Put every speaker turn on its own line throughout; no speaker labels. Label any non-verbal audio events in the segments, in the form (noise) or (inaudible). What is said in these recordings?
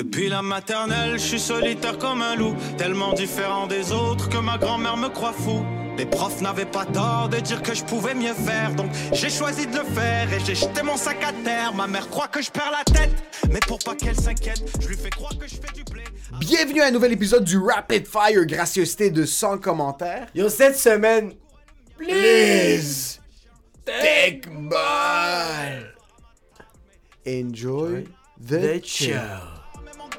Depuis la maternelle, je suis solitaire comme un loup, tellement différent des autres que ma grand-mère me croit fou. Les profs n'avaient pas tort de dire que je pouvais mieux faire, donc j'ai choisi de le faire et j'ai jeté mon sac à terre. Ma mère croit que je perds la tête, mais pour pas qu'elle s'inquiète, je lui fais croire que je fais du blé.
Bienvenue à un nouvel épisode du Rapid Fire, gracieuseté de 100 commentaires.
Yo, cette semaine,
Please, take ball. Enjoy the
the
show.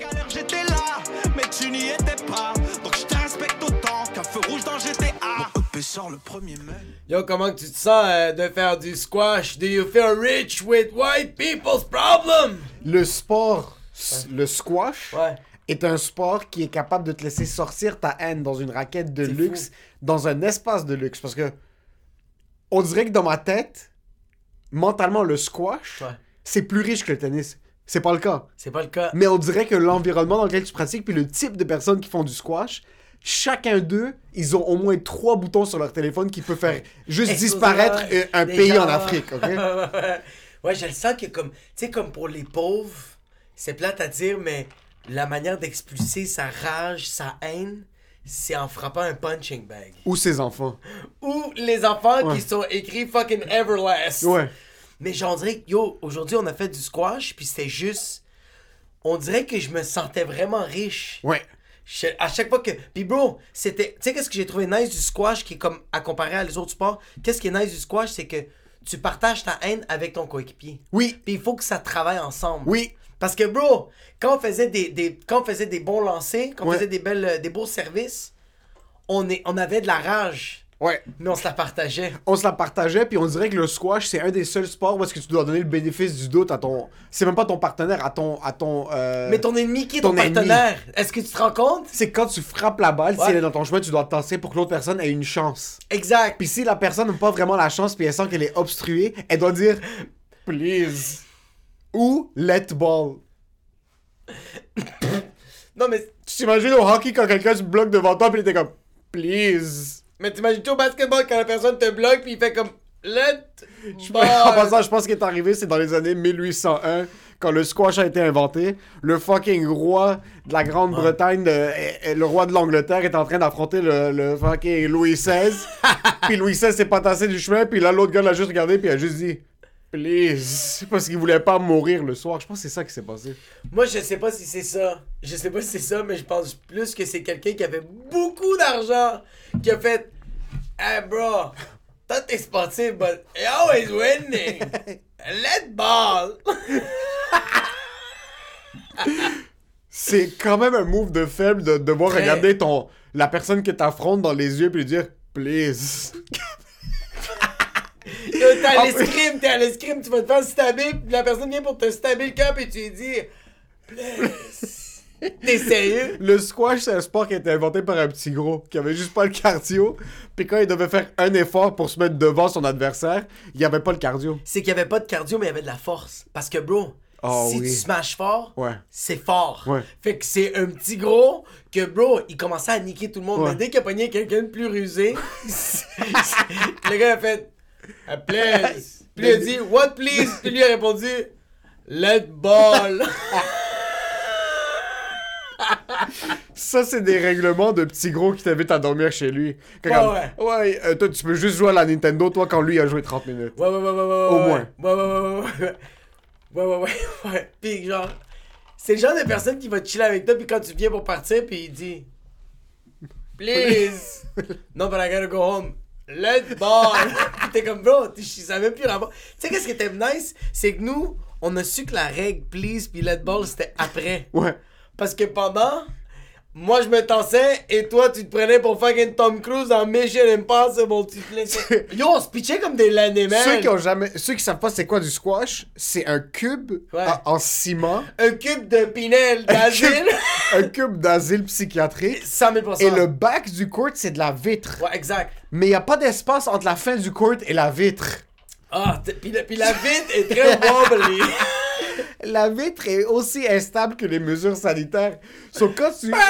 Galère, j'étais là, mais tu n'y étais pas. Donc je te respecte autant qu'un feu rouge dans GTA. Sort le 1er mai.
Yo, comment que tu te sens euh, de faire du squash? Do you feel rich with white people's problem?
Le sport, s- le squash,
Ouais.
est un sport qui est capable de te laisser sortir ta haine dans une raquette de luxe, dans un espace de luxe. Parce que on dirait que dans ma tête, mentalement, le squash,
Ouais.
c'est plus riche que le tennis. C'est pas le cas.
C'est pas le cas.
Mais on dirait que l'environnement dans lequel tu pratiques, puis le type de personnes qui font du squash, chacun d'eux, ils ont au moins trois boutons sur leur téléphone qui peuvent faire (laughs) juste disparaître euh, un pays
gens.
en Afrique, ok? (laughs)
ouais, je le sens que comme, tu sais, comme pour les pauvres, c'est plate à dire, mais la manière d'expulser sa rage, sa haine, c'est en frappant un punching bag.
Ou ses enfants.
Ou les enfants
Ouais.
qui sont écrits fucking Everlast.
Ouais.
Mais j'en dirais que, yo, aujourd'hui, on a fait du squash, puis c'était juste. On dirait que je me sentais vraiment riche.
Ouais.
Je- à chaque fois que. Puis, bro, c'était. Tu sais, qu'est-ce que j'ai trouvé nice du squash qui est comme à comparer à les autres sports? Qu'est-ce qui est nice du squash C'est que tu partages ta haine avec ton coéquipier.
Oui.
Puis, il faut que ça travaille ensemble.
Oui.
Parce que, bro, quand on faisait des, des- quand on faisait des bons lancers, quand on
Ouais.
faisait des, belles, euh, des beaux services, on, est, on avait de la rage,
Ouais.
mais on se la partageait.
On se la partageait, puis on dirait que le squash, c'est un des seuls sports où est-ce que tu dois donner le bénéfice du doute à ton... C'est même pas ton partenaire, à ton... À ton euh,
Mais ton ennemi qui est ton, partenaire, est-ce que tu te rends compte?
C'est quand tu frappes la balle, si elle est dans ton chemin, tu dois te tasser pour que l'autre personne ait une chance.
Exact.
Puis si la personne n'a pas vraiment la chance, puis elle sent qu'elle est obstruée, elle doit dire « Please » ou « Let ball (laughs)
Non, mais, ».
Tu t'imagines au hockey quand quelqu'un se bloque devant toi, puis il était comme « Please ».
Mais t'imagines au basketball quand la personne te bloque puis il fait comme let
En
ball.
passant, je pense qu'il est arrivé, c'est dans les années 1801, quand le squash a été inventé. Le fucking roi de la Grande-Bretagne, de- eh, le roi de l'Angleterre, est en train d'affronter le, le fucking Louis XVI. (laughs) puis Louis XVI s'est pas tassé du chemin, puis là, l'autre gars l'a juste regardé, puis il a juste dit Please. Parce qu'il voulait pas mourir le soir. Je pense que c'est ça qui s'est passé.
Moi, je sais pas si c'est ça. Je sais pas si c'est ça, mais je pense plus que c'est quelqu'un qui avait beaucoup d'argent qui a fait Hey bro, toi t'es sportif, but you're always winning. Let ball.
C'est quand même un move de faible de devoir regarder ton la personne que t'affrontes dans les yeux, puis lui dire Please.
T'es à
Ah,
l'escrime, t'es à l'escrime, tu vas te faire stabber, puis la personne vient pour te stabber le cœur, et tu lui dis. T'es sérieux?
Le squash, c'est un sport qui a été inventé par un petit gros qui avait juste pas le cardio. Puis quand il devait faire un effort pour se mettre devant son adversaire, il avait pas le cardio.
C'est qu'il y avait pas de cardio, mais il y avait de la force. Parce que, bro,
Oh,
si
oui.
tu smashes fort,
Ouais.
c'est fort.
Ouais.
Fait que c'est un petit gros que, bro, il commençait à niquer tout le monde.
Ouais.
Mais dès qu'il a pogné quelqu'un de plus rusé, (laughs) le gars a fait please. Puis il a dit What please? Puis lui a répondu Let ball.
Ça, c'est des règlements de petits gros qui t'invitent à dormir chez lui. Que
Ouais,
comme, ouais, euh, toi, tu peux juste jouer à la Nintendo, toi, quand lui a joué 30 minutes.
Ouais, ouais, ouais, ouais, ouais.
Au
ouais,
moins.
Ouais, ouais, ouais. Ouais, ouais, ouais, ouais. Puis genre, c'est le genre de personne qui va chiller avec toi, puis quand tu viens pour partir, puis il dit Please. non, but I gotta go home. Let ball. (laughs) T'es comme, bro, tu savais plus rapport. Tu sais, qu'est-ce qui était nice? C'est que nous, on a su que la règle please puis let ball, c'était après.
Ouais.
Parce que pendant, moi je me tassais et toi tu te prenais pour fucking Tom Cruise dans Mission Impossible. Tu te laissais... (laughs) Yo, on se pitchait comme des landemans.
Ceux qui ont jamais, ceux qui savent pas c'est quoi du squash, c'est un cube
Ouais.
en, en ciment,
Un cube de Pinel d'asile.
un cube d'asile psychiatrique, (laughs)
100 000
et le back du court, c'est de la vitre.
Ouais, exact.
Mais il n'y a pas d'espace entre la fin du court et la vitre.
Ah, t- puis la, puis la vitre est très wobbly. (laughs)
La vitre est aussi instable que les mesures sanitaires. So, quand tu... (laughs)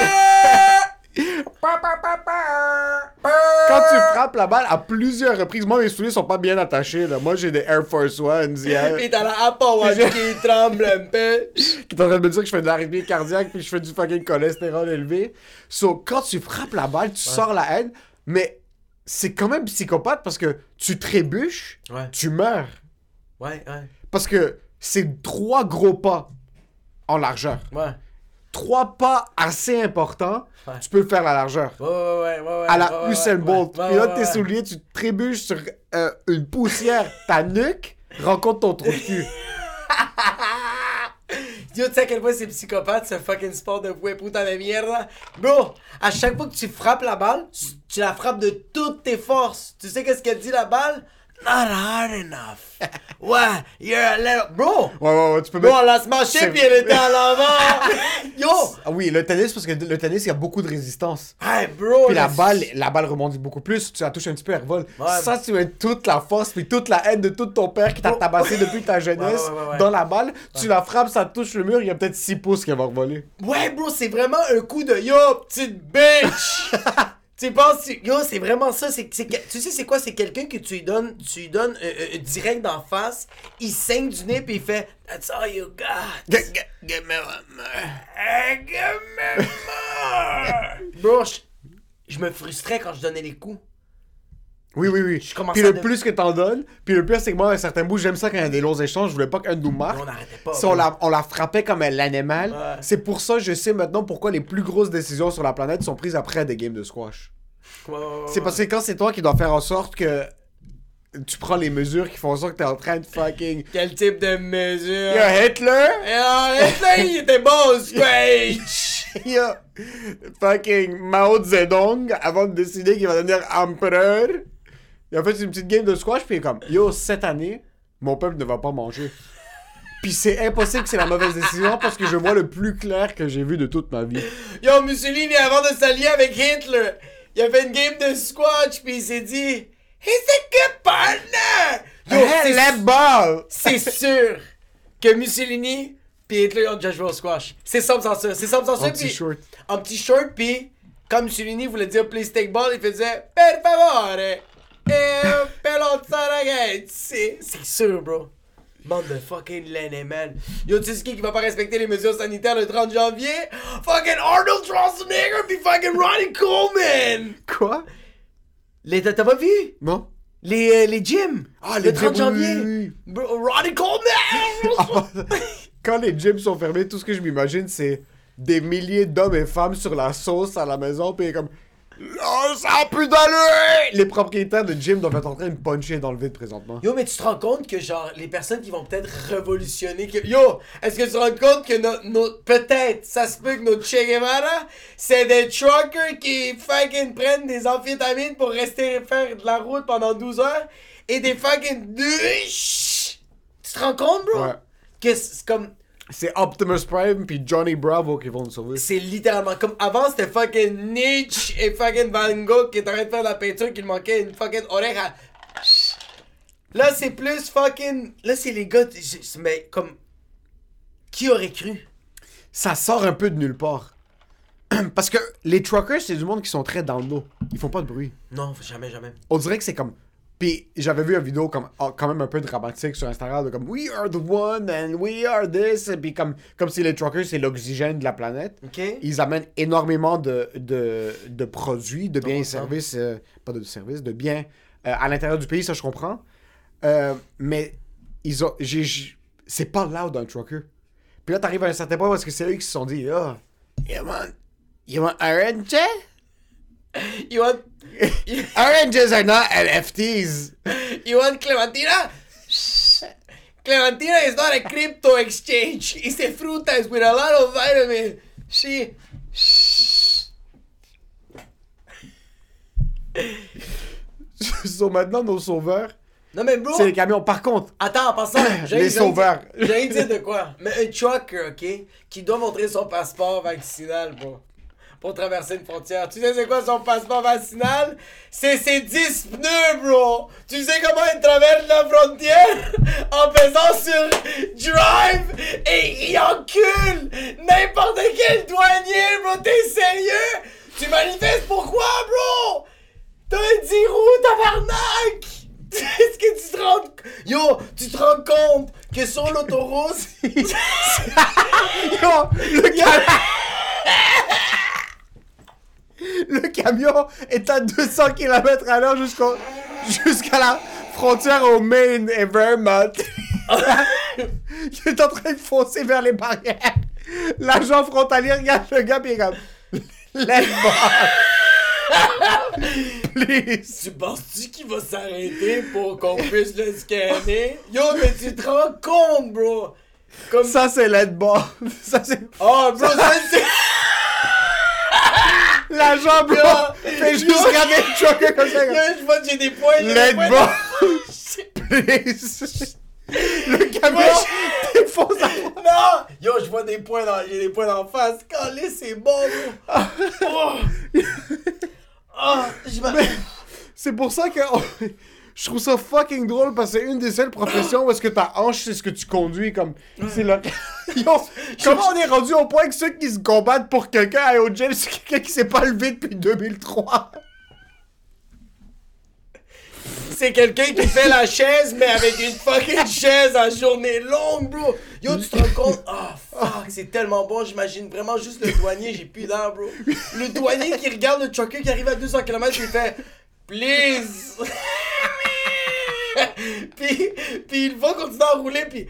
Quand tu frappes la balle à plusieurs reprises, moi mes souliers sont pas bien attachés. Là. Moi j'ai des Air Force Ones hier. (laughs)
Pis t'as la Apple Watch qui tremble un peu.
qui est en train de me dire que je fais de l'arythmie cardiaque puis je fais du fucking cholestérol élevé. So, quand tu frappes la balle, tu sors la haine, mais c'est quand même psychopathe parce que tu trébuches,
Ouais.
tu meurs.
Ouais, ouais.
Parce que c'est trois gros pas en largeur.
Ouais.
Trois pas assez importants,
Ouais.
tu peux faire la largeur.
Ouais, ouais, ouais.
À la Usain Bolt. Puis là, tes souliers, tu trébuches sur euh, une poussière, ta nuque rencontre ton trou de cul. (laughs)
Yo, tu sais à quel point c'est psychopathe ce fucking sport de puta de mierda? Bro, à chaque fois que tu frappes la balle, tu la frappes de toutes tes forces. Tu sais qu'est-ce qu'elle dit la balle? Not hard enough. (laughs) Ouais, you're a little. Bro!
Ouais, ouais, ouais, tu peux
Bro,
mettre-
l'a smashé
C'est-
puis elle était à l'avant! (laughs) Yo!
Ah oui, le tennis, parce que le tennis, il y a beaucoup de résistance.
Hey, bro!
Puis la
le-
balle, la balle rebondit beaucoup plus. Tu la touches un petit peu, elle revole.
Ouais.
Ça, tu mets toute la force puis toute la haine de tout ton père qui t'a tabassé depuis ta (laughs) jeunesse
ouais, ouais.
dans la balle. Tu la frappes, ça touche le mur, il y a peut-être 6 pouces qui va revoler.
Ouais, bro, c'est vraiment un coup de yo, petite bitch! Tu penses, tu- yo, c'est vraiment ça. C'est, c'est, tu sais, c'est quoi? C'est quelqu'un que tu lui donnes, tu lui donnes euh, euh, direct d'en face, il saigne du nez, puis il fait That's all you got.
Give me more.
Give me (laughs) more. bro, je, je me frustrais quand je donnais les coups.
Oui, oui, oui.
Je
Puis le
de-
plus que t'en donnes, puis le pire, c'est que moi, à un certain bout, j'aime ça quand il y a des longs échanges. Je voulais pas qu'un nous marque.
On n'arrêtait pas.
Si on la, on la frappait comme un animal,
Ouais.
c'est pour ça que je sais maintenant pourquoi les plus grosses décisions sur la planète sont prises après des games de squash.
Ouais, ouais,
C'est parce que quand c'est toi qui dois faire en sorte que tu prends les mesures qui font en sorte que t'es en train de (laughs) fucking.
Quel type de mesure?
Yo, Hitler!
Yo, Hitler, il était bon au (laughs) squash!
Yo, fucking Mao Zedong avant de décider qu'il va devenir empereur. Il a fait une petite game de squash, puis il est comme Yo, cette année, mon peuple ne va pas manger. Puis c'est impossible que c'est la mauvaise décision parce que je vois le plus clair que j'ai vu de toute ma vie.
Yo, Mussolini, avant de s'allier avec Hitler, il a fait une game de squash, puis il s'est dit He's a good partner! Yo,
Hey,
c'est-
let ball!
c'est sûr que Mussolini puis Hitler ont déjà joué au squash. C'est simple sans ça. C'est simple sans ça.
En petit short.
En petit short, puis quand Mussolini voulait dire please take ball, il faisait Per favore! E pelota ragazzi! C'est sûr, bro. Bande de fucking laine, man. Yo, tu sais qui qui va pas respecter les mesures sanitaires le 30 janvier? Fucking Arnold Schwarzenegger puis fucking Ronnie Coleman!
Quoi?
Les, t'as t'as pas vu?
Non?
Les, euh, les gyms!
Ah,
le
les
30
gyms,
janvier!
oui, oui,
Bro, Ronnie Coleman! (laughs)
Quand les gyms sont fermés, tout ce que je m'imagine, c'est des milliers d'hommes et femmes sur la sauce à la maison, puis comme. Oh, ça a plus d'allure! Les propriétaires de gym doivent être en train de puncher dans le vide présentement.
Yo, mais tu te rends compte que, genre, les personnes qui vont peut-être révolutionner. Que... Yo, est-ce que tu te rends compte que nos- peut-être, ça se peut que notre Che Guevara, c'est des truckers qui fucking prennent des amphétamines pour rester faire de la route pendant 12 heures et des fucking. Tu te rends compte, bro?
Ouais.
Que c'est comme.
C'est Optimus Prime puis Johnny Bravo qui vont nous sauver.
C'est littéralement comme avant c'était fucking Nietzsche et fucking Van Gogh qui étaient en train de faire de la peinture qu'il manquait une fucking oreille à... Là c'est plus fucking... Là c'est les gars... Mais comme... Qui aurait cru?
Ça sort un peu de nulle part. (clears throat) Parce que les truckers, c'est du monde qui sont très dans le dos. Ils font pas de bruit.
Non, jamais, jamais.
On dirait que c'est comme. Puis j'avais vu une vidéo comme ah, quand même un peu dramatique sur Instagram de comme We are the one and we are this. Puis comme, comme si les truckers c'est l'oxygène de la planète. Ils amènent énormément de, de, de produits, de biens et services, euh, pas de services, de biens euh, à l'intérieur du pays, ça je comprends. Euh, mais ils ont, j'ai, j'ai- c'est pas loud un trucker. Puis là, t'arrives à un certain point parce que c'est eux qui se sont dit, ah, you want, you want orange?
You want...
Oranges are not NFTs.
you want Clementina? Clementina is not a crypto exchange. It's a frutas with a lot of vitamin. She...
sont maintenant nos sauveurs.
Non mais bro...
C'est les camions. Par contre,
Attends, en passant, (coughs)
Les sauveurs.
J'ai rien dit de quoi? Mais un trucker, ok, qui doit montrer son passeport vaccinal, bro. Pour traverser une frontière. Tu sais c'est quoi son passeport vaccinal? C'est ses 10 pneus, bro! Tu sais comment il traverse la frontière? (laughs) En faisant sur Drive et il encule n'importe quel douanier, bro! T'es sérieux? Tu manifestes pourquoi, bro? T'as un 10 roues, tabarnak! (laughs) Est-ce que tu te rends... Yo, tu te rends compte que sur l'autoroute... (laughs)
Yo, le, le camion est à 200 km à l'heure jusqu'au- jusqu'à la frontière au Maine et Vermont. (laughs) Il est en train de foncer vers les barrières. L'agent frontalier regarde le gars et il est comme... (laughs) Please.
Tu penses-tu qu'il va s'arrêter pour qu'on puisse le scanner? Yo, mais tu te rends compte, bro? Comme
Ça, c'est bar. (laughs) Ça, c'est...
Oh, bro, ça c'est...
L'agent, bro,
Yo,
fait juste regarder le trucker comme ça.
Yo, je vois que j'ai des dans- (laughs)
Please. Le camion défonce la
Non! Yo, je vois des points dans... J'ai des points la face. Calé, c'est bon, bro. (laughs) Oh! Oh, je
C'est pour ça que je trouve ça fucking drôle parce que c'est une des seules professions où est-ce que ta hanche c'est ce que tu conduis comme c'est le (laughs) comment on est rendu au point que ceux qui se combattent pour quelqu'un aillent au gym c'est quelqu'un qui s'est pas levé depuis 2003
C'est quelqu'un qui fait la chaise, mais avec une fucking chaise à journée longue, bro. Yo, tu te rends compte? Ah, fuck, c'est tellement bon. J'imagine vraiment juste le douanier. J'ai plus d'air, bro. Le douanier qui regarde le trucker qui arrive à 200 km et il fait Please. (laughs) puis, puis il va continuer à rouler. Puis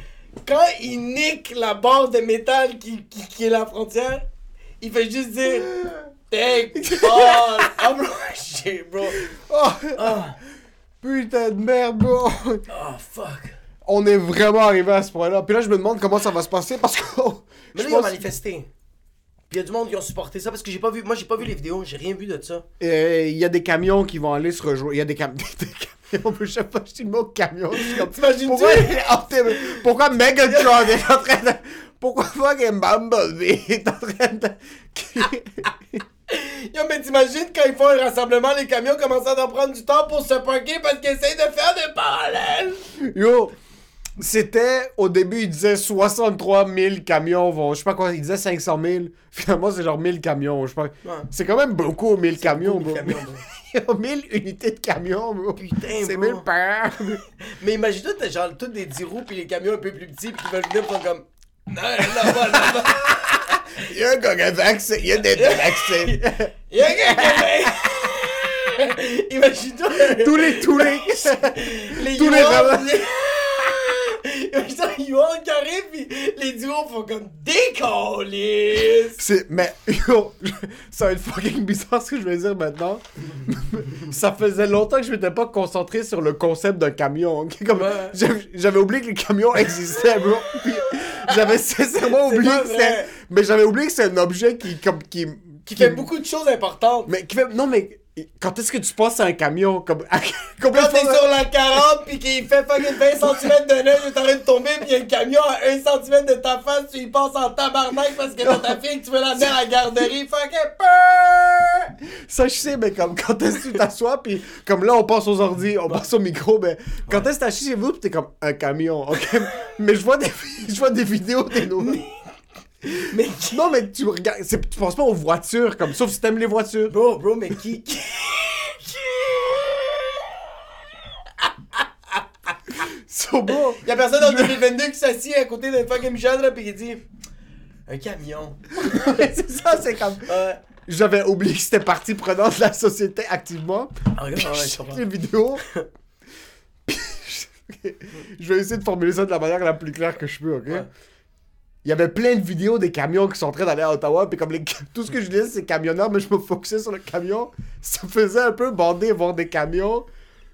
quand il nique la barre de métal qui, qui, qui est la frontière, il fait juste dire Take (laughs) all. Ah, bro, shit, bro.
oh,
Ah,
putain de merde bro
ah, fuck.
on est vraiment arrivé à ce point là puis là je me demande comment ça va se passer parce que oh,
Mais là, ils ont
pense-
manifesté. Puis il y a du monde qui ont supporté ça parce que j'ai pas vu. Moi, j'ai pas vu les vidéos, j'ai rien vu de ça.
Euh, il y a des camions qui vont aller se rejoindre. Il y a des, cam- (laughs) des camions. Je sais pas, je dis le mot camion.
T'imagines-tu?
Pourquoi, t'es- pourquoi Megatron est en train de. Pourquoi fucking Bumblebee est en train de. (laughs)
Yo, mais t'imagines quand ils font un rassemblement, les camions commencent à en prendre du temps pour se parquer parce qu'ils essayent de faire des parallèles?
Yo, c'était. Au début, il disait 63 000 camions vont. Je sais pas quoi, il disait 500 000. (laughs) Finalement, c'est genre 1000 camions. Je sais pas. C'est quand même beaucoup, 1000 camions,
beaucoup,
bro.
1000 camions, bro. (laughs)
Il y a 1000 unités de camions, bro.
Putain,
C'est
bro.
1000 par. (laughs)
Mais imagine-toi, t'as genre toutes des 10 roues puis les camions un peu plus petits puis qui veulent venir pour comme. Non, là-bas, là-bas.
Il y a un gars qui a vaccin. Il y a des vaccins.
Il y a quelqu'un Imagine-toi.
tous les. Tous les.
les
tous les
Yuan qui arrive pis les duos font comme décoller.
C'est. Mais, yo, (laughs) ça va être fucking bizarre ce que je vais dire maintenant. (laughs) ça faisait longtemps que je m'étais pas concentré sur le concept d'un camion. Comme,
Ouais.
j'avais- oublié que les camions existaient, bro. Puis J'avais sincèrement
C'est
oublié que c'était. Mais j'avais oublié que c'est un objet qui. Comme, qui,
Qui fait beaucoup de choses importantes.
Mais qui fait. Non, mais. Quand est-ce que tu penses à un camion? Comme. (laughs)
Quand t'es sur la 40 pis qu'il fait fucking 20 cm de neige et t'es en train de tomber pis y'a un camion à 1 cm de ta face, tu y passes en tabarnak parce que t'as ta fille que tu veux l'amener à la garderie, fucking peur!
Ça, je sais, mais comme quand est-ce que tu t'assois, puis comme là, on passe aux ordi, on passe au micro, mais quand est-ce que t'as chez vous, pis t'es comme un camion, ok? (laughs) mais je vois des, (laughs) je vois des vidéos des nouveaux. (laughs)
Mais
Non, mais tu regardes, tu penses pas aux voitures, comme, sauf si t'aimes les voitures.
Bro, bro, mais qui. qui...
So, bro, (laughs)
Y'a personne en 2022 qui s'assied à côté d'un fucking jeune là pis qui dit. Un camion. (laughs)
c'est ça, c'est comme.
Ouais.
J'avais oublié que c'était partie prenante de la société activement.
Ah, regarde, ouais, je comprends.
les vidéos. Je vais essayer de formuler ça de la manière la plus claire que je peux, ok?
Ouais.
Il y avait plein de vidéos des camions qui sont en train d'aller à Ottawa, puis comme les... tout ce que je disais, c'est camionneurs, mais je me focusais sur le camion. Ça me faisait un peu bander voir des camions.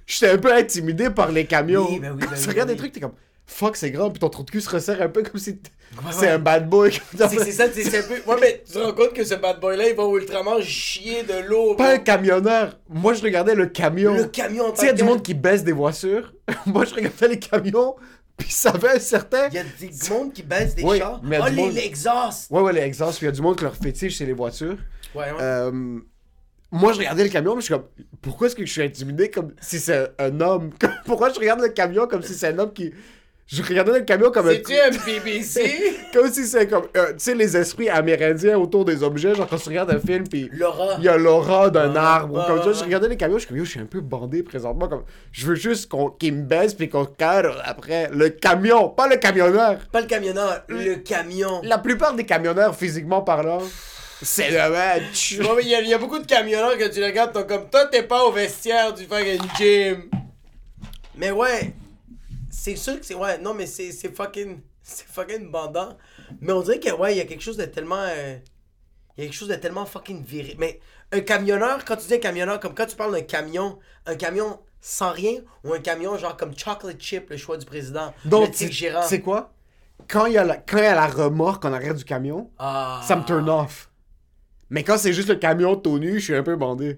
J'étais un peu intimidé par les camions.
Oui, ben oui, ben
tu
oui,
regardes
ben
des trucs, t'es comme fuck, c'est grand, puis ton trou de cul se resserre un peu comme si
Ouais,
c'est
ouais.
un bad boy. (laughs)
C'est ça, c'est un peu. Ouais, mais tu te rends compte que ce bad boy là, il va au Ultramar chier de l'eau.
Pas un camionneur. Moi, je regardais le camion.
Le camion en
Tu sais, il y a du monde qui baisse des voitures. (laughs) Moi, je regardais les camions, (laughs) puis ça avait un certain.
Il y a du monde qui baisse des
Oui,
chars.
mais
Oh, les,
monde-
les exhausts.
Ouais, ouais, les exhausts, puis il y a du monde qui leur fétiche, c'est les voitures.
Ouais, ouais.
Euh, moi, je regardais le camion, mais je suis comme, pourquoi est-ce que je suis intimidé comme si c'est un homme? (laughs) Pourquoi je regarde le camion comme si c'est un homme qui. Je regardais le camion comme un.
C'est-tu un BBC? (laughs)
Comme si c'est comme. euh, tu sais, les esprits amérindiens autour des objets, genre quand tu regardes un film, puis.
Laura.
Il y a l'aura d'un
Ouais,
arbre.
ouais,
comme
ouais,
ça, je
ouais.
regardais les camions, je suis comme, yo, je suis un peu bandé présentement. Comme, je veux juste qu'on, qu'il me baisse puis qu'on cadre après. Le camion, pas le camionneur.
Pas le camionneur, le camion.
La plupart des camionneurs, physiquement parlant, c'est le match.
Ouais, mais il y, a- il y a beaucoup de camionneurs que tu les regardes, t'es comme toi, t'es pas au vestiaire du fucking gym. Mais ouais, c'est sûr que c'est. Ouais, non, mais c'est c'est fucking. (laughs) C'est fucking bandant. Mais on dirait que, ouais, il y a quelque chose de tellement. euh, Il y a quelque chose de tellement fucking viré. Mais un camionneur, quand tu dis un camionneur, comme quand tu parles d'un camion, un camion sans rien ou un camion genre comme Chocolate Chip, le choix du président.
Donc, tu
gérant.
sais quoi? Quand il y, a la, quand il y a la remorque en arrière du camion,
Ah.
ça me turn off. Mais quand c'est juste le camion tout nu, je suis un peu bandé.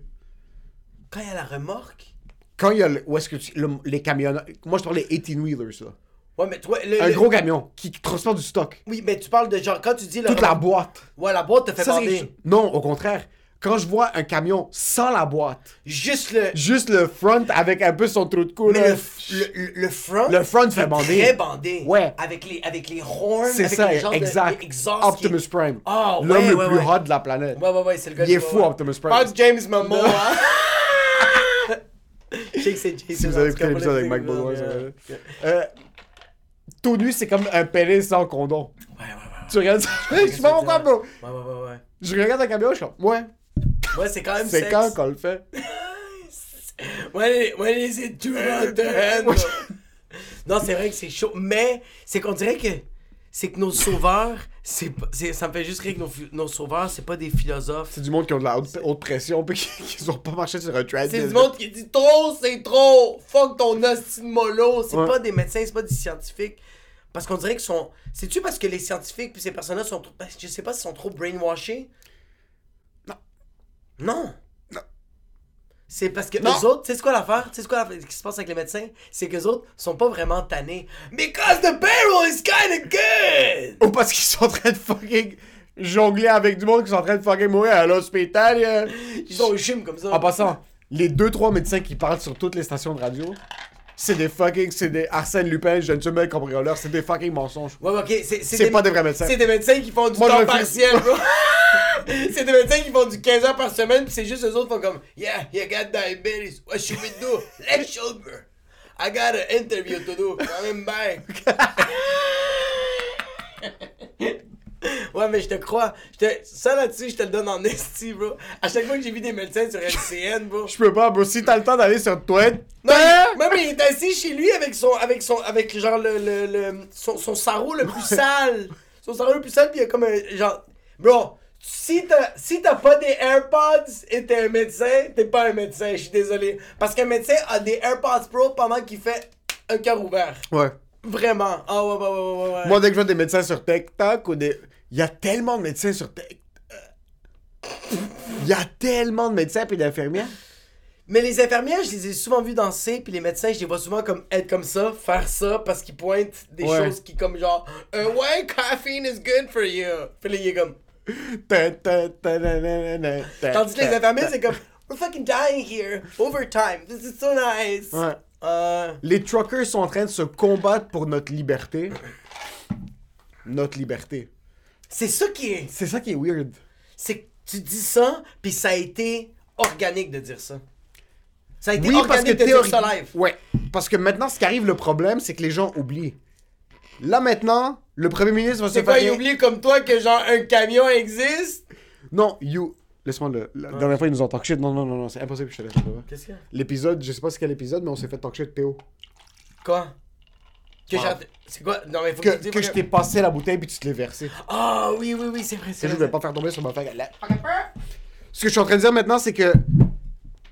Quand il y a la remorque?
Quand il y a le, où est-ce que tu- le- les camionneurs. Moi, je parle des 18-wheelers, là.
Ouais, mais toi. le-
Un
le-
gros camion qui transporte du stock.
Oui, mais tu parles de genre. Quand tu dis la
Toute la boîte.
Ouais, la boîte te fait
Ça, c'est
bander.
chose- Non, au contraire. Quand je vois un camion sans la boîte,
Juste le.
juste le front avec un peu son trou de cou,
Mais
là,
le, f- le, le- le front.
le front fait bander.
Très bandé.
Ouais.
Avec les, avec les horns.
C'est
avec
ça,
les genres de-
exact.
les exhausts qui-
Optimus Prime.
Ah,
L'homme le
ouais,
plus
ouais.
hot de la planète.
Ouais, ouais, ouais, c'est le gars
Il est fou,
ouais, ouais.
Optimus Prime.
Pas de James Momoa. hein. (laughs) Je sais que c'est Jason.
Si vous avez écouté l'épisode avec Mike Baudouin, tout nu, c'est comme un pénis sans condom.
Ouais, ouais, ouais.
Tu regardes ça, je sais pas pourquoi, bro.
Ouais, ouais, ouais, ouais.
Je regarde un camion, je suis comme, ouais,
Ouais, c'est quand même
c'est quand qu'on le fait?
When, when is it too hot to handle? non, c'est vrai que c'est chaud, mais c'est qu'on dirait que c'est que nos sauveurs, c'est ça me fait juste rire que nos, nos sauveurs, c'est pas des philosophes.
C'est du monde qui ont de la haute, haute pression puis qui, qui ont pas marché sur un treadmill.
C'est du monde qui dit trop, c'est trop. Fuck ton hostie mollo. C'est
Ouais.
pas des médecins, c'est pas des scientifiques. Parce qu'on dirait qu'ils sont. C'est-tu parce que les scientifiques puis ces personnes-là sont trop. Je sais pas s'ils sont trop brainwashés?
Non.
Non. C'est parce que
Non.
eux autres, tu sais quoi l'affaire? Tu sais quoi qui se passe avec les médecins? C'est que autres sont pas vraiment tannés. Because the payroll is kinda good!
Ou parce qu'ils sont en train de fucking jongler avec du monde qui sont en train de fucking mourir à l'hôpital. euh.
Ils sont au gym comme ça.
En passant, les 2-3 médecins qui parlent sur toutes les stations de radio, c'est des fucking. C'est des Arsène Lupin, je ne suis même cambrioleur, c'est des fucking mensonges.
Ouais, ouais, ok, c'est
C'est pas des vrais médecins.
C'est des médecins qui font du
Moi,
temps partiel, bro. (laughs) c'est des médecins qui font du 15 heures par semaine, puis c'est juste eux autres qui font comme Yeah, you got diabetes. What should we do? Let's sugar. I got an interview to do. Coming back. (laughs) (laughs) (laughs) ouais, mais je te crois. Je te... Ça là-dessus, je te le donne en esti, bro. À chaque fois que j'ai vu des médecins sur LCN, bro.
Je peux pas, bro. Si t'as le temps d'aller sur Twitter.
Non, même il est assis chez lui avec son, avec son, avec genre le, le, le- son, son sarrau le plus (laughs) sale. Son sarrau le plus sale, puis il y a comme un, genre, bro, si t'as, si t'as pas des AirPods et t'es un médecin, t'es pas un médecin, je suis désolé. Parce qu'un médecin a des AirPods Pro pendant qu'il fait un cœur ouvert.
Ouais.
Vraiment. Ah ouais, ouais, ouais, ouais, ouais, ouais.
Moi, dès que je vois des médecins sur TikTok ou des. Il y a tellement de médecins sur TikTok. Il y a tellement de médecins et d'infirmières.
Mais les infirmières, je les ai souvent vues danser, puis les médecins, je les vois souvent comme être comme ça, faire ça, parce qu'ils pointent des
Ouais.
choses qui comme genre, euh, ouais, caffeine is good for you. Puis là, il est comme. Tandis que les infirmières, c'est comme, we're fucking dying here, overtime, this is so nice.
Ouais.
Euh,
Les truckers sont en train de se combattre pour notre liberté. Notre liberté.
c'est ça qui est.
C'est ça qui est weird.
C'est que tu dis ça, puis ça a été organique de dire ça. Ça a été
Oui, parce que
organique de dire
théorie...
ça live.
Ouais. Parce que maintenant, ce qui arrive, le problème, c'est que les gens oublient. Là, maintenant, le premier ministre va se
C'est
faire...
quoi, il oublie comme toi que genre un camion existe?
Non, you... Laisse-moi le... La dernière fois, ils nous ont talk shit. Non, non, non, non, c'est impossible que je te laisse.
Qu'est-ce qu'il y a?
L'épisode, je sais pas c'est quel épisode, mais on s'est fait talk shit PO.
Quoi? Que
Ah.
j'ai- C'est quoi? Non, mais faut que,
Que, que
faut
je t'ai passé la bouteille puis tu te l'es versé.
Ah oui, oui, oui, c'est vrai, c'est
Que je
vrai.
vais pas faire tomber sur ma. Là. Ce que je suis en train de dire maintenant, c'est que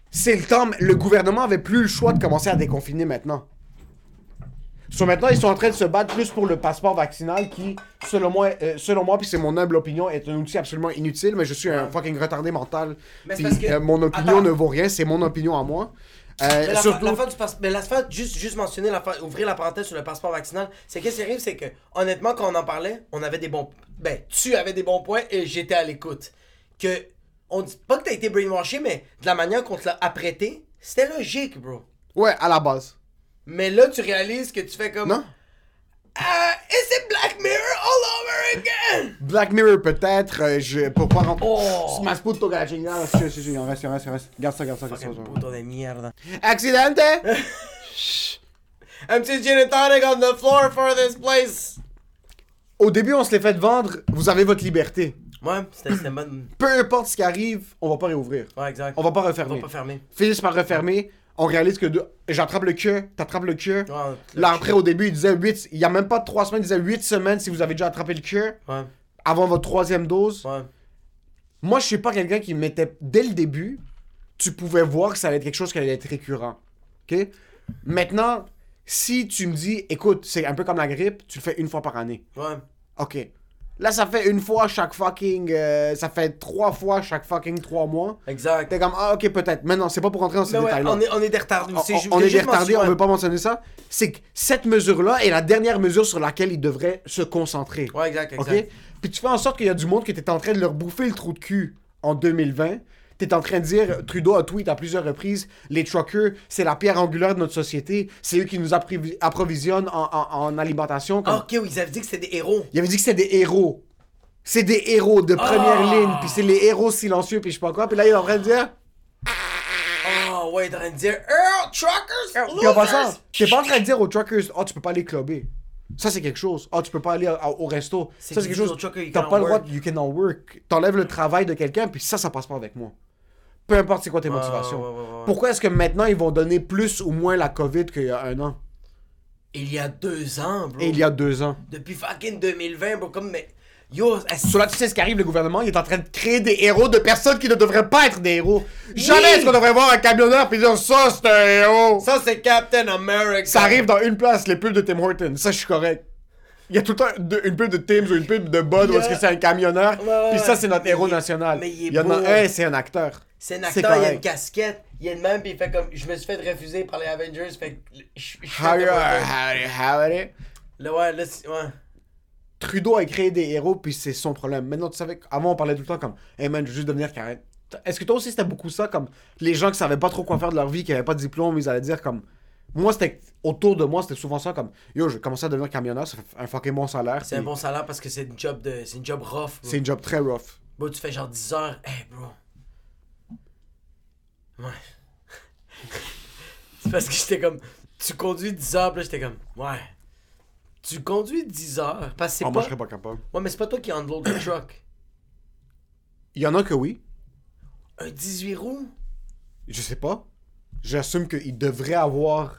c'est le temps. Le gouvernement avait plus le choix de commencer à déconfiner maintenant. So, maintenant, ils sont en train de se battre plus pour le passeport vaccinal qui, selon moi, euh, selon moi, puis c'est mon humble opinion, est un outil absolument inutile, mais je suis un fucking retardé mental.
Mais c'est
puis,
parce que-
euh, mon opinion
Attends.
ne vaut rien, c'est mon opinion à moi. Euh,
Mais la,
surtout-
la fin du passe- mais la fin, juste, juste mentionner, la fin- ouvrir la parenthèse sur le passeport vaccinal, c'est qu'est-ce qui arrive, c'est que, honnêtement, quand on en parlait, on avait des bons. Ben, tu avais des bons points et j'étais à l'écoute. Que, on dit pas que t'as été brainwashé, mais de la manière qu'on te l'a apprêté, c'était logique, bro.
Ouais, à la base.
Mais là, tu réalises que tu fais comme.
Non?
Uh, is it Black Mirror all over again?
Black Mirror peut-être, euh, je pour pas rentrer.
Oh.
Smash puto la chingada. Si, si, si, il en reste, en reste, en reste. Garde ça, garde ça, garde ça.
Puto de mierda.
Accidente!
Empty gin and tonic on the floor for this place.
Au début, on se l'est fait vendre, vous avez votre liberté.
Ouais, c'était bonne.
Peu importe ce qui arrive, on va pas réouvrir.
Ouais, exact.
On va pas
On
refermer.
va pas fermer.
Finissent par refermer, on réalise que deux- j'attrape le queue, t'attrapes le queue. Là, après, au début, il disait 8, il y a même pas 3 semaines, il disait 8 semaines si vous avez déjà attrapé le queue
Ouais,
avant votre troisième dose.
ouais.
Moi, je suis pas quelqu'un qui mettait dès le début, tu pouvais voir que ça allait être quelque chose qui allait être récurrent. OK? Maintenant, si tu me dis, écoute, c'est un peu comme la grippe, tu le fais une fois par année.
Ouais.
OK. Là, ça fait une fois chaque fucking. euh, ça fait trois fois chaque fucking trois mois.
Exact.
T'es comme, ah, ok, peut-être. Mais non, c'est pas pour rentrer dans ces
ouais,
détails-là.
on est, on est des retardés.
On,
C'est-
on-
je
on
voulais
est des retardés, on veut pas mentionner ça. C'est que cette mesure-là est la dernière mesure sur laquelle ils devraient se concentrer.
Ouais, exact, exact.
OK? Puis tu fais en sorte qu'il y a du monde qui était en train de leur bouffer le trou de cul en 2020. T'es en train de dire, Trudeau a tweet à plusieurs reprises, les truckers, c'est la pierre angulaire de notre société, c'est eux qui nous approvi- approvisionnent en, en- en alimentation. Comme...
Ah, ok, oui, ils avaient dit que c'était des héros.
Il avait dit que c'était des héros. C'est des héros de première
Ah!
ligne, puis c'est les héros silencieux, puis je sais pas quoi. Puis là, il est en train de dire,
Oh, ouais, il est en train de dire Earl, truckers,
puis en passant, t'es pas en train de dire aux truckers, oh, tu peux pas aller clubber. Ça, c'est quelque chose. Oh, tu peux pas aller à- au resto.
C'est
Ça, c'est quelque chose. T'as pas le droit, you cannot work. T'enlèves le travail de quelqu'un, puis ça, ça passe pas avec moi. Peu importe c'est quoi tes motivations.
ouais, ouais, ouais, ouais.
Pourquoi est-ce que maintenant ils vont donner plus ou moins la COVID qu'il y a un an?
Il y a deux ans, bro.
il y a deux ans
Depuis fucking 2020, bro, comme, mais. Yo,
là, tu sais ce qui arrive, le gouvernement, il est en train de créer des héros de personnes qui ne devraient pas être des héros. Jamais est-ce qu'on devrait voir un camionneur puis dire ça, c'est un héros.
ça, c'est Captain America.
Ça arrive dans une place, les pubs de Tim Hortons. Ça, je suis correct. Il y a tout le temps de- une pub de Tim's ou une pub de Bud où est-ce que c'est un camionneur.
Ouais, ouais,
puis ça, c'est notre héros
il
national.
mais il est
y en a un, c'est un acteur.
C'est un acteur, il a une casquette, il a une même, puis il fait comme. Je me suis fait refuser par les Avengers, fait que. Je je
Howdy,
fait de-
howdy, howdy.
Là, ouais, là, ouais.
Trudeau a créé des héros, puis c'est son problème. Maintenant, tu savais qu'avant, on parlait tout le temps comme Hey man, je veux juste devenir carré. Est-ce que toi aussi, c'était beaucoup ça, comme les gens qui savaient pas trop quoi faire de leur vie, qui avaient pas de diplôme, ils allaient dire comme. Moi, c'était. Autour de moi, c'était souvent ça, comme Yo, je commencer à devenir camionneur, ça fait un fucking bon salaire.
C'est un bon salaire parce que c'est une job de. C'est une job rough.
C'est une job très rough.
Bro, tu fais genre 10 heures. Hey, bro. Ouais. (laughs) c'est parce que j'étais comme. Tu conduis 10 heures, puis là, j'étais comme. Ouais. Tu conduis 10 heures. Parce que c'est
Ah,
pas.
moi, je serais pas capable.
Ouais, mais c'est pas toi qui handle le truck.
Il y en a que oui.
Un 18 roues?
Je sais pas. J'assume qu'il devrait avoir.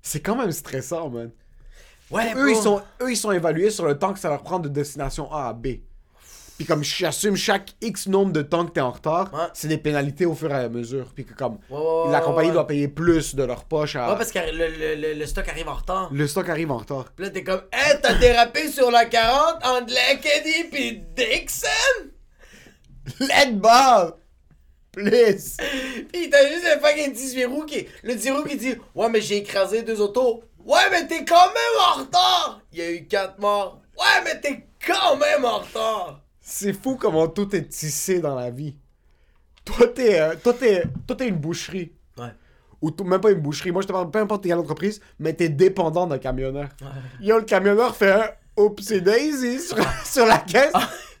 C'est quand même stressant, man.
Ouais,
eux, ils sont, eux, ils sont évalués sur le temps que ça leur prend de destination A à B. Puis comme j'assume chaque X nombre de temps que t'es en retard,
Ouais.
c'est des pénalités au fur et à mesure. Puis que comme
Ouais,
la compagnie doit payer plus de leur poche à...
Ouais, parce que le, le, le, le stock arrive en retard.
Le stock arrive en retard.
Puis là, t'es comme, hey, t'as dérapé sur la 40 entre Lackady pis Dixon?
Let ball! Please!
Pis t'as juste un fucking 18 roues qui. Le 10 roues qui dit, ouais, mais j'ai écrasé deux autos. Ouais, mais t'es quand même en retard! Il y a eu 4 morts. Ouais, mais t'es quand même en retard!
C'est fou comment tout est tissé dans la vie. Toi, t'es, euh, toi, t'es, toi, t'es une boucherie.
Ouais.
Ou t- même pas une boucherie. Moi, je te parle, peu importe quelle entreprise, mais t'es dépendant d'un camionneur. Yo, le camionneur fait un oopsie daisy sur, (laughs) sur la caisse.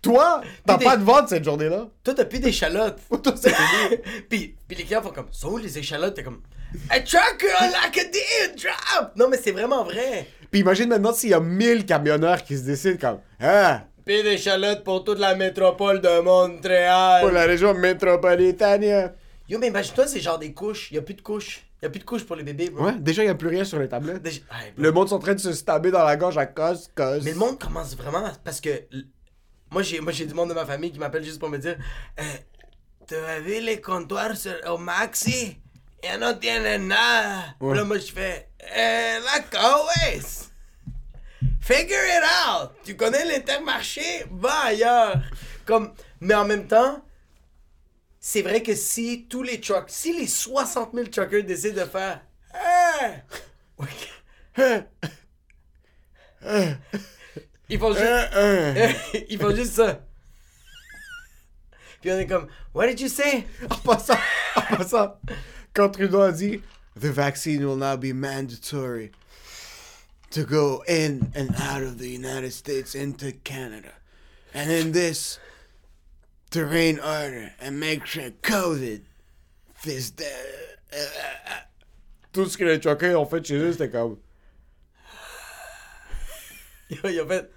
Toi, t'as
Puis
pas
des-
de vente cette journée-là.
Toi, t'as plus d'échalotes. (laughs)
Toi, c'est (laughs)
pis, pis les clients font comme, sont où les échalotes? T'es comme, a trucker on Lackady, drop! Non, mais c'est vraiment vrai.
Puis imagine maintenant s'il y a 1000 camionneurs qui se décident comme Ah,
Pis d'échalotes pour toute la métropole de Montréal.
pour la région métropolitaine.
Yo, mais imagine-toi, c'est genre des couches. Y a plus de couches. Y a plus de couches pour les bébés, bro.
Ouais, déjà, il n'y a plus rien sur les tablettes.
Déjà- Hey, bro.
Le monde est en train de se stabber dans la gorge à cause, cause.
Mais le monde commence vraiment à- parce que moi j'ai moi j'ai du monde de ma famille qui m'appelle juste pour me dire euh, Tu as vu les comptoirs sur- au Maxi? Ya no tienen nada.
Ouais.
Puis là moi je fais euh, like always. Figure it out. Tu connais l'intermarché? Va ailleurs. Comme mais en même temps c'est vrai que si tous les trucks, si les 60 000 truckers décident de faire Hey! Ils font juste
Euh, (laughs) euh.
Ils font juste ça. Puis on est comme, What did you say?
En passant, en passant, quand Trudeau a dit The vaccine will now be mandatory. To go in and out of the United States into Canada. And in this, reign order and make sure COVID is there. Tout ce que les truckers ont fait chez eux, c'était comme. (laughs)
Yo, a fait.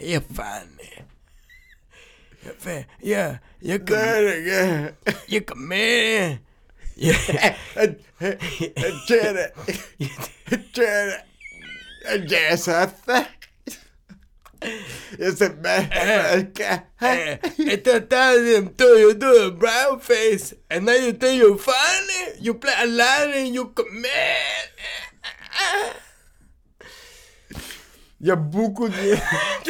You're funny. Il a fait. Yeah, you're com-
There again.
you're comedian. Yeah. (laughs)
Janet. (laughs) (laughs) Janet. Yes, I think. It's a man.
Hey, at that time, too, you do a brown face, and now you think you're funny. You play a line and you commit.
Il y a beaucoup de.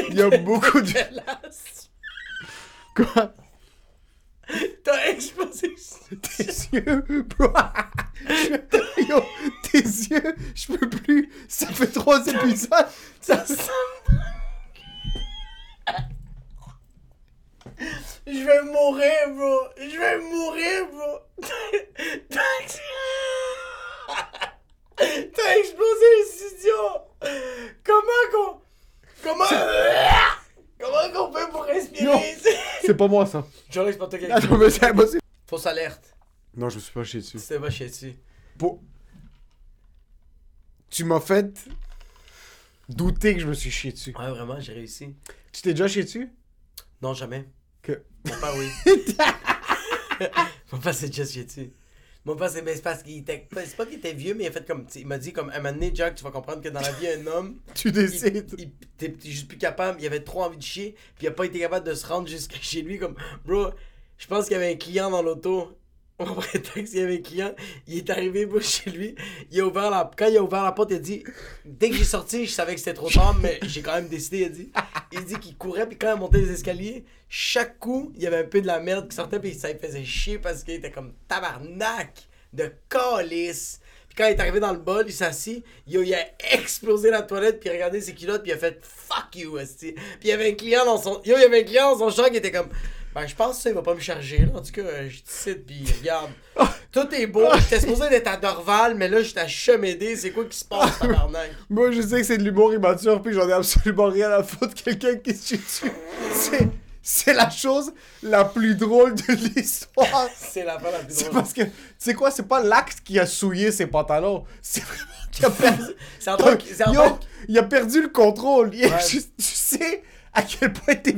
Il y a beaucoup de. Quoi?
T'as explosé.
Tes yeux, bro. Yo, tes yeux, je peux plus. Ça fait trois épisodes.
Ça. Je vais mourir, bro. Je vais mourir, bro. T'as explosé le studio. Comment qu'on. Comment. Comment qu'on fait pour respirer?
C'est pas moi, ça.
Je laisse pas quelqu'un.
Attends, mais c'est impossible.
Fausse alerte.
Non, je me suis pas chié dessus.
C'était pas chier dessus.
Pour- Tu m'as fait douter que je me suis chié dessus.
Ouais, vraiment, j'ai réussi.
Tu t'es déjà chié dessus?
Non, jamais.
Que...
Mon père, oui. (laughs) Mon père s'est déjà chié dessus. Père, c'est parce qu'il était. C'est pas qu'il était vieux, mais il a fait comme. Il m'a dit, comme, un moment donné, Jack, tu vas comprendre que dans la vie, un homme. (laughs)
Tu
il-
décides.
il- T'es t'es juste plus capable. Il avait trop envie de chier. Puis il a pas été capable de se rendre jusqu'à chez lui. Comme, bro, je pense qu'il y avait un client dans l'auto. Au prétexte qu'il y avait un client, il est arrivé chez lui. Il a ouvert la... Quand il a ouvert la porte, il a dit Dès que j'ai sorti, je savais que c'était trop tard, mais j'ai quand même décidé. Il a dit Il dit qu'il courait, puis quand il montait les escaliers, chaque coup, il y avait un peu de la merde qui sortait, puis ça lui faisait chier parce qu'il était comme tabarnak de calice. Puis quand il est arrivé dans le bol, il s'est assis, il a, il a explosé la toilette, puis il a regardé ses culottes, puis il a fait fuck you, esti. Puis il y avait un client dans son. Yo, il y avait un client dans son champ qui était comme. Ben, je pense que ça, il va pas me charger, là. En tout cas, euh, je te cite, puis regarde. Tout est beau. J'étais supposé d'être à Dorval, mais là, j'étais à Chemédé. C'est quoi qui se passe, tabarnak?
Moi, je sais que c'est de l'humour immature, puis j'en ai absolument rien à foutre. Quelqu'un qui se dessus. C'est, c'est la chose la plus drôle de l'histoire.
C'est la fin la plus
C'est
drôle.
parce que, tu sais quoi, c'est pas l'acte qui a souillé ses pantalons. C'est vraiment qu'il a (laughs) perdu.
C'est en c'est
Yo, il a perdu le contrôle. Il-
Ouais.
tu, (laughs) tu sais à quel point t'es.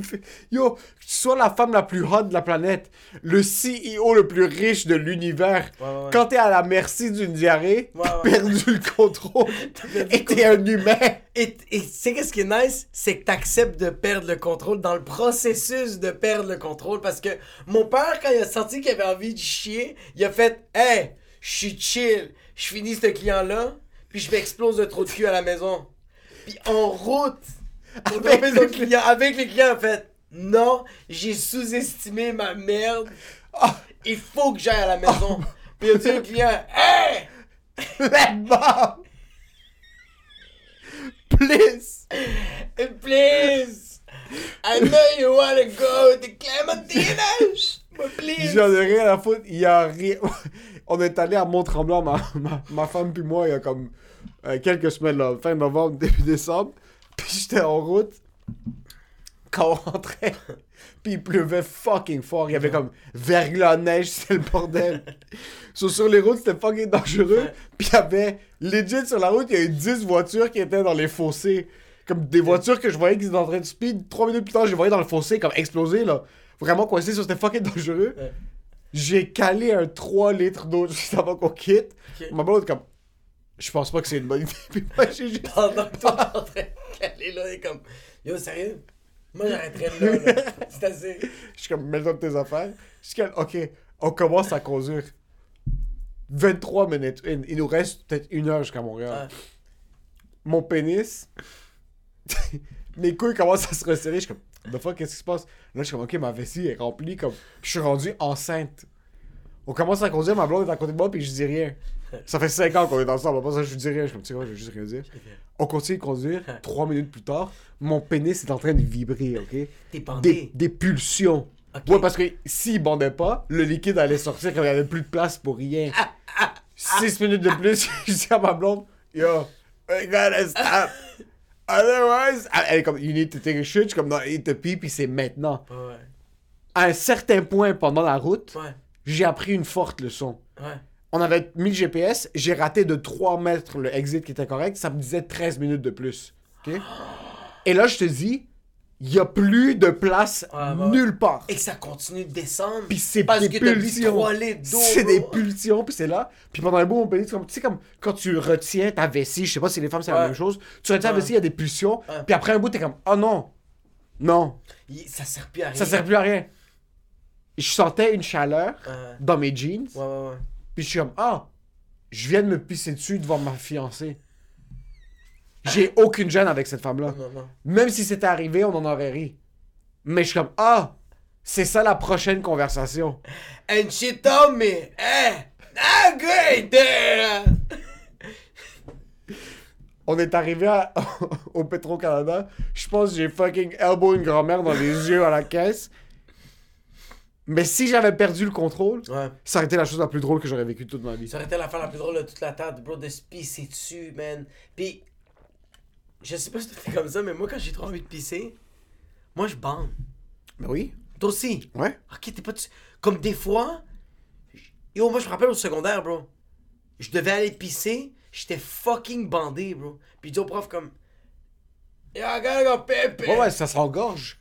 Yo, que tu sois la femme la plus hot de la planète, le CEO le plus riche de l'univers.
Ouais, ouais, ouais.
Quand t'es à la merci d'une diarrhée, (laughs) t'as perdu le contrôle.
perdu
et t'es un humain.
Et et tu sais qu'est-ce qui est nice? C'est que t'acceptes de perdre le contrôle dans le processus de perdre le contrôle. Parce que mon père, quand il a senti qu'il avait envie de chier, il a fait Hey, je suis chill, je finis ce client-là, puis je m'explose de trop de cul à la maison. Puis en route,
Avec le
client, avec les clients, a fait Non, j'ai sous-estimé ma merde.
Ah,
Il faut que j'aille à la maison. Puis il a dit au client? Hey!
let Bob. Please.
Please! I know you wanna go to Clementinas! Please!
J'en ai rien à foutre. Il y a rien. On est allé à Mont-Tremblant, ma, ma, ma femme puis moi, il y a comme euh, quelques semaines, là, fin novembre, début décembre. Puis j'étais en route. Quand on rentrait, (laughs) puis il pleuvait fucking fort. Il y avait comme verglas de neige, (laughs) c'était le bordel. So, sur les routes, c'était fucking dangereux. Puis il y avait, legit sur la route, il y a eu 10 voitures qui étaient dans les fossés. Comme des voitures que je voyais qui étaient en train de speed. Trois minutes plus tard, je les voyais dans le fossé, comme exploser, là. Vraiment coincé, ça c'était fucking dangereux. J'ai calé un 3 litres d'eau juste avant qu'on quitte.
Ok.
Ma blonde comme, je pense pas que c'est une bonne idée. (laughs) Puis moi, j'ai juste.
Pendant que toi, t'es en train de caler là, est comme Yo, sérieux? Moi, j'arrêterais là, là. (laughs) C'est assez.
Je suis comme, mets-toi de tes affaires. Je suis comme, ok, on commence à conduire. 23 minutes. in. Il nous reste peut-être une heure jusqu'à Montréal.
Ouais.
Mon pénis. (laughs) Mes couilles commencent à se resserrer. Je suis comme, the fuck, qu'est-ce qui se passe? Là, je suis comme, ok, ma vessie est remplie. Comme... Je suis rendu enceinte. On commence à conduire, ma blonde est à côté de moi, puis je dis rien. Ça fait 5 ans qu'on est ensemble. Après ça, je dis rien. Je quoi, je vais juste rien dire. On continue de conduire. (laughs) 3 minutes plus tard, mon pénis est en train de vibrer, ok?
T'es
Des,
bandé.
des pulsions.
Ok.
Ouais, parce que s'il bandait pas, le liquide allait sortir quand il n'y avait plus de place pour rien. 6 minutes de plus, (laughs) je dis à ma blonde, Yo, we gotta stop. (laughs) Otherwise, elle est comme, you need to take a shit. Je suis comme, non, eat the pee, puis c'est maintenant.
Ouais,
À un certain point pendant la route,
ouais,
j'ai appris une forte leçon.
ouais.
On avait mis le GPS, j'ai raté de 3 mètres le exit qui était correct, ça me disait 13 minutes de plus. OK? Et là, je te dis, il y a plus de place
ouais.
nulle part.
Et que ça continue de descendre.
Puis c'est
Parce
des
que
pulsions.
3 litres d'eau.
C'est des pulsions, puis c'est là. Puis pendant un bout, on peut dire, tu sais, comme quand tu retiens ta vessie, je sais pas si les femmes c'est la même chose, tu retiens ta
Ouais.
vessie, il y a des pulsions,
Ouais.
puis après un bout, t'es comme, oh non, non,
Ça sert plus à rien.
ça sert plus à rien. Je sentais une chaleur dans mes jeans,
ouais, ouais. ouais.
Puis je suis comme, ah, je viens de me pisser dessus devant ma fiancée. J'ai aucune gêne avec cette femme-là. Même si c'était arrivé, on en aurait ri. Mais je suis comme, ah, c'est ça la prochaine conversation.
And she told me, eh, ah, great there.
On est arrivé à- (laughs) au Petro-Canada. Je pense que j'ai fucking elbow une grand-mère dans les yeux à la caisse. Mais si j'avais perdu le contrôle,
Ouais.
ça aurait été la chose la plus drôle que j'aurais vécue toute ma vie.
Ça aurait été l'affaire la plus drôle de toute la table, bro, de se pisser dessus, man. Pis, je sais pas si t'es comme ça, mais moi, quand j'ai trop envie de pisser, moi, je bande.
Mais oui.
Toi aussi.
Ouais.
Ok, t'es pas. tu- Comme des fois. Yo, moi, je me rappelle au secondaire, bro. Je devais aller pisser. J'étais fucking bandé, bro. Puis je dis au prof, comme. Yo, gotta go pee, pee.
Ouais, ouais, ça s'engorge.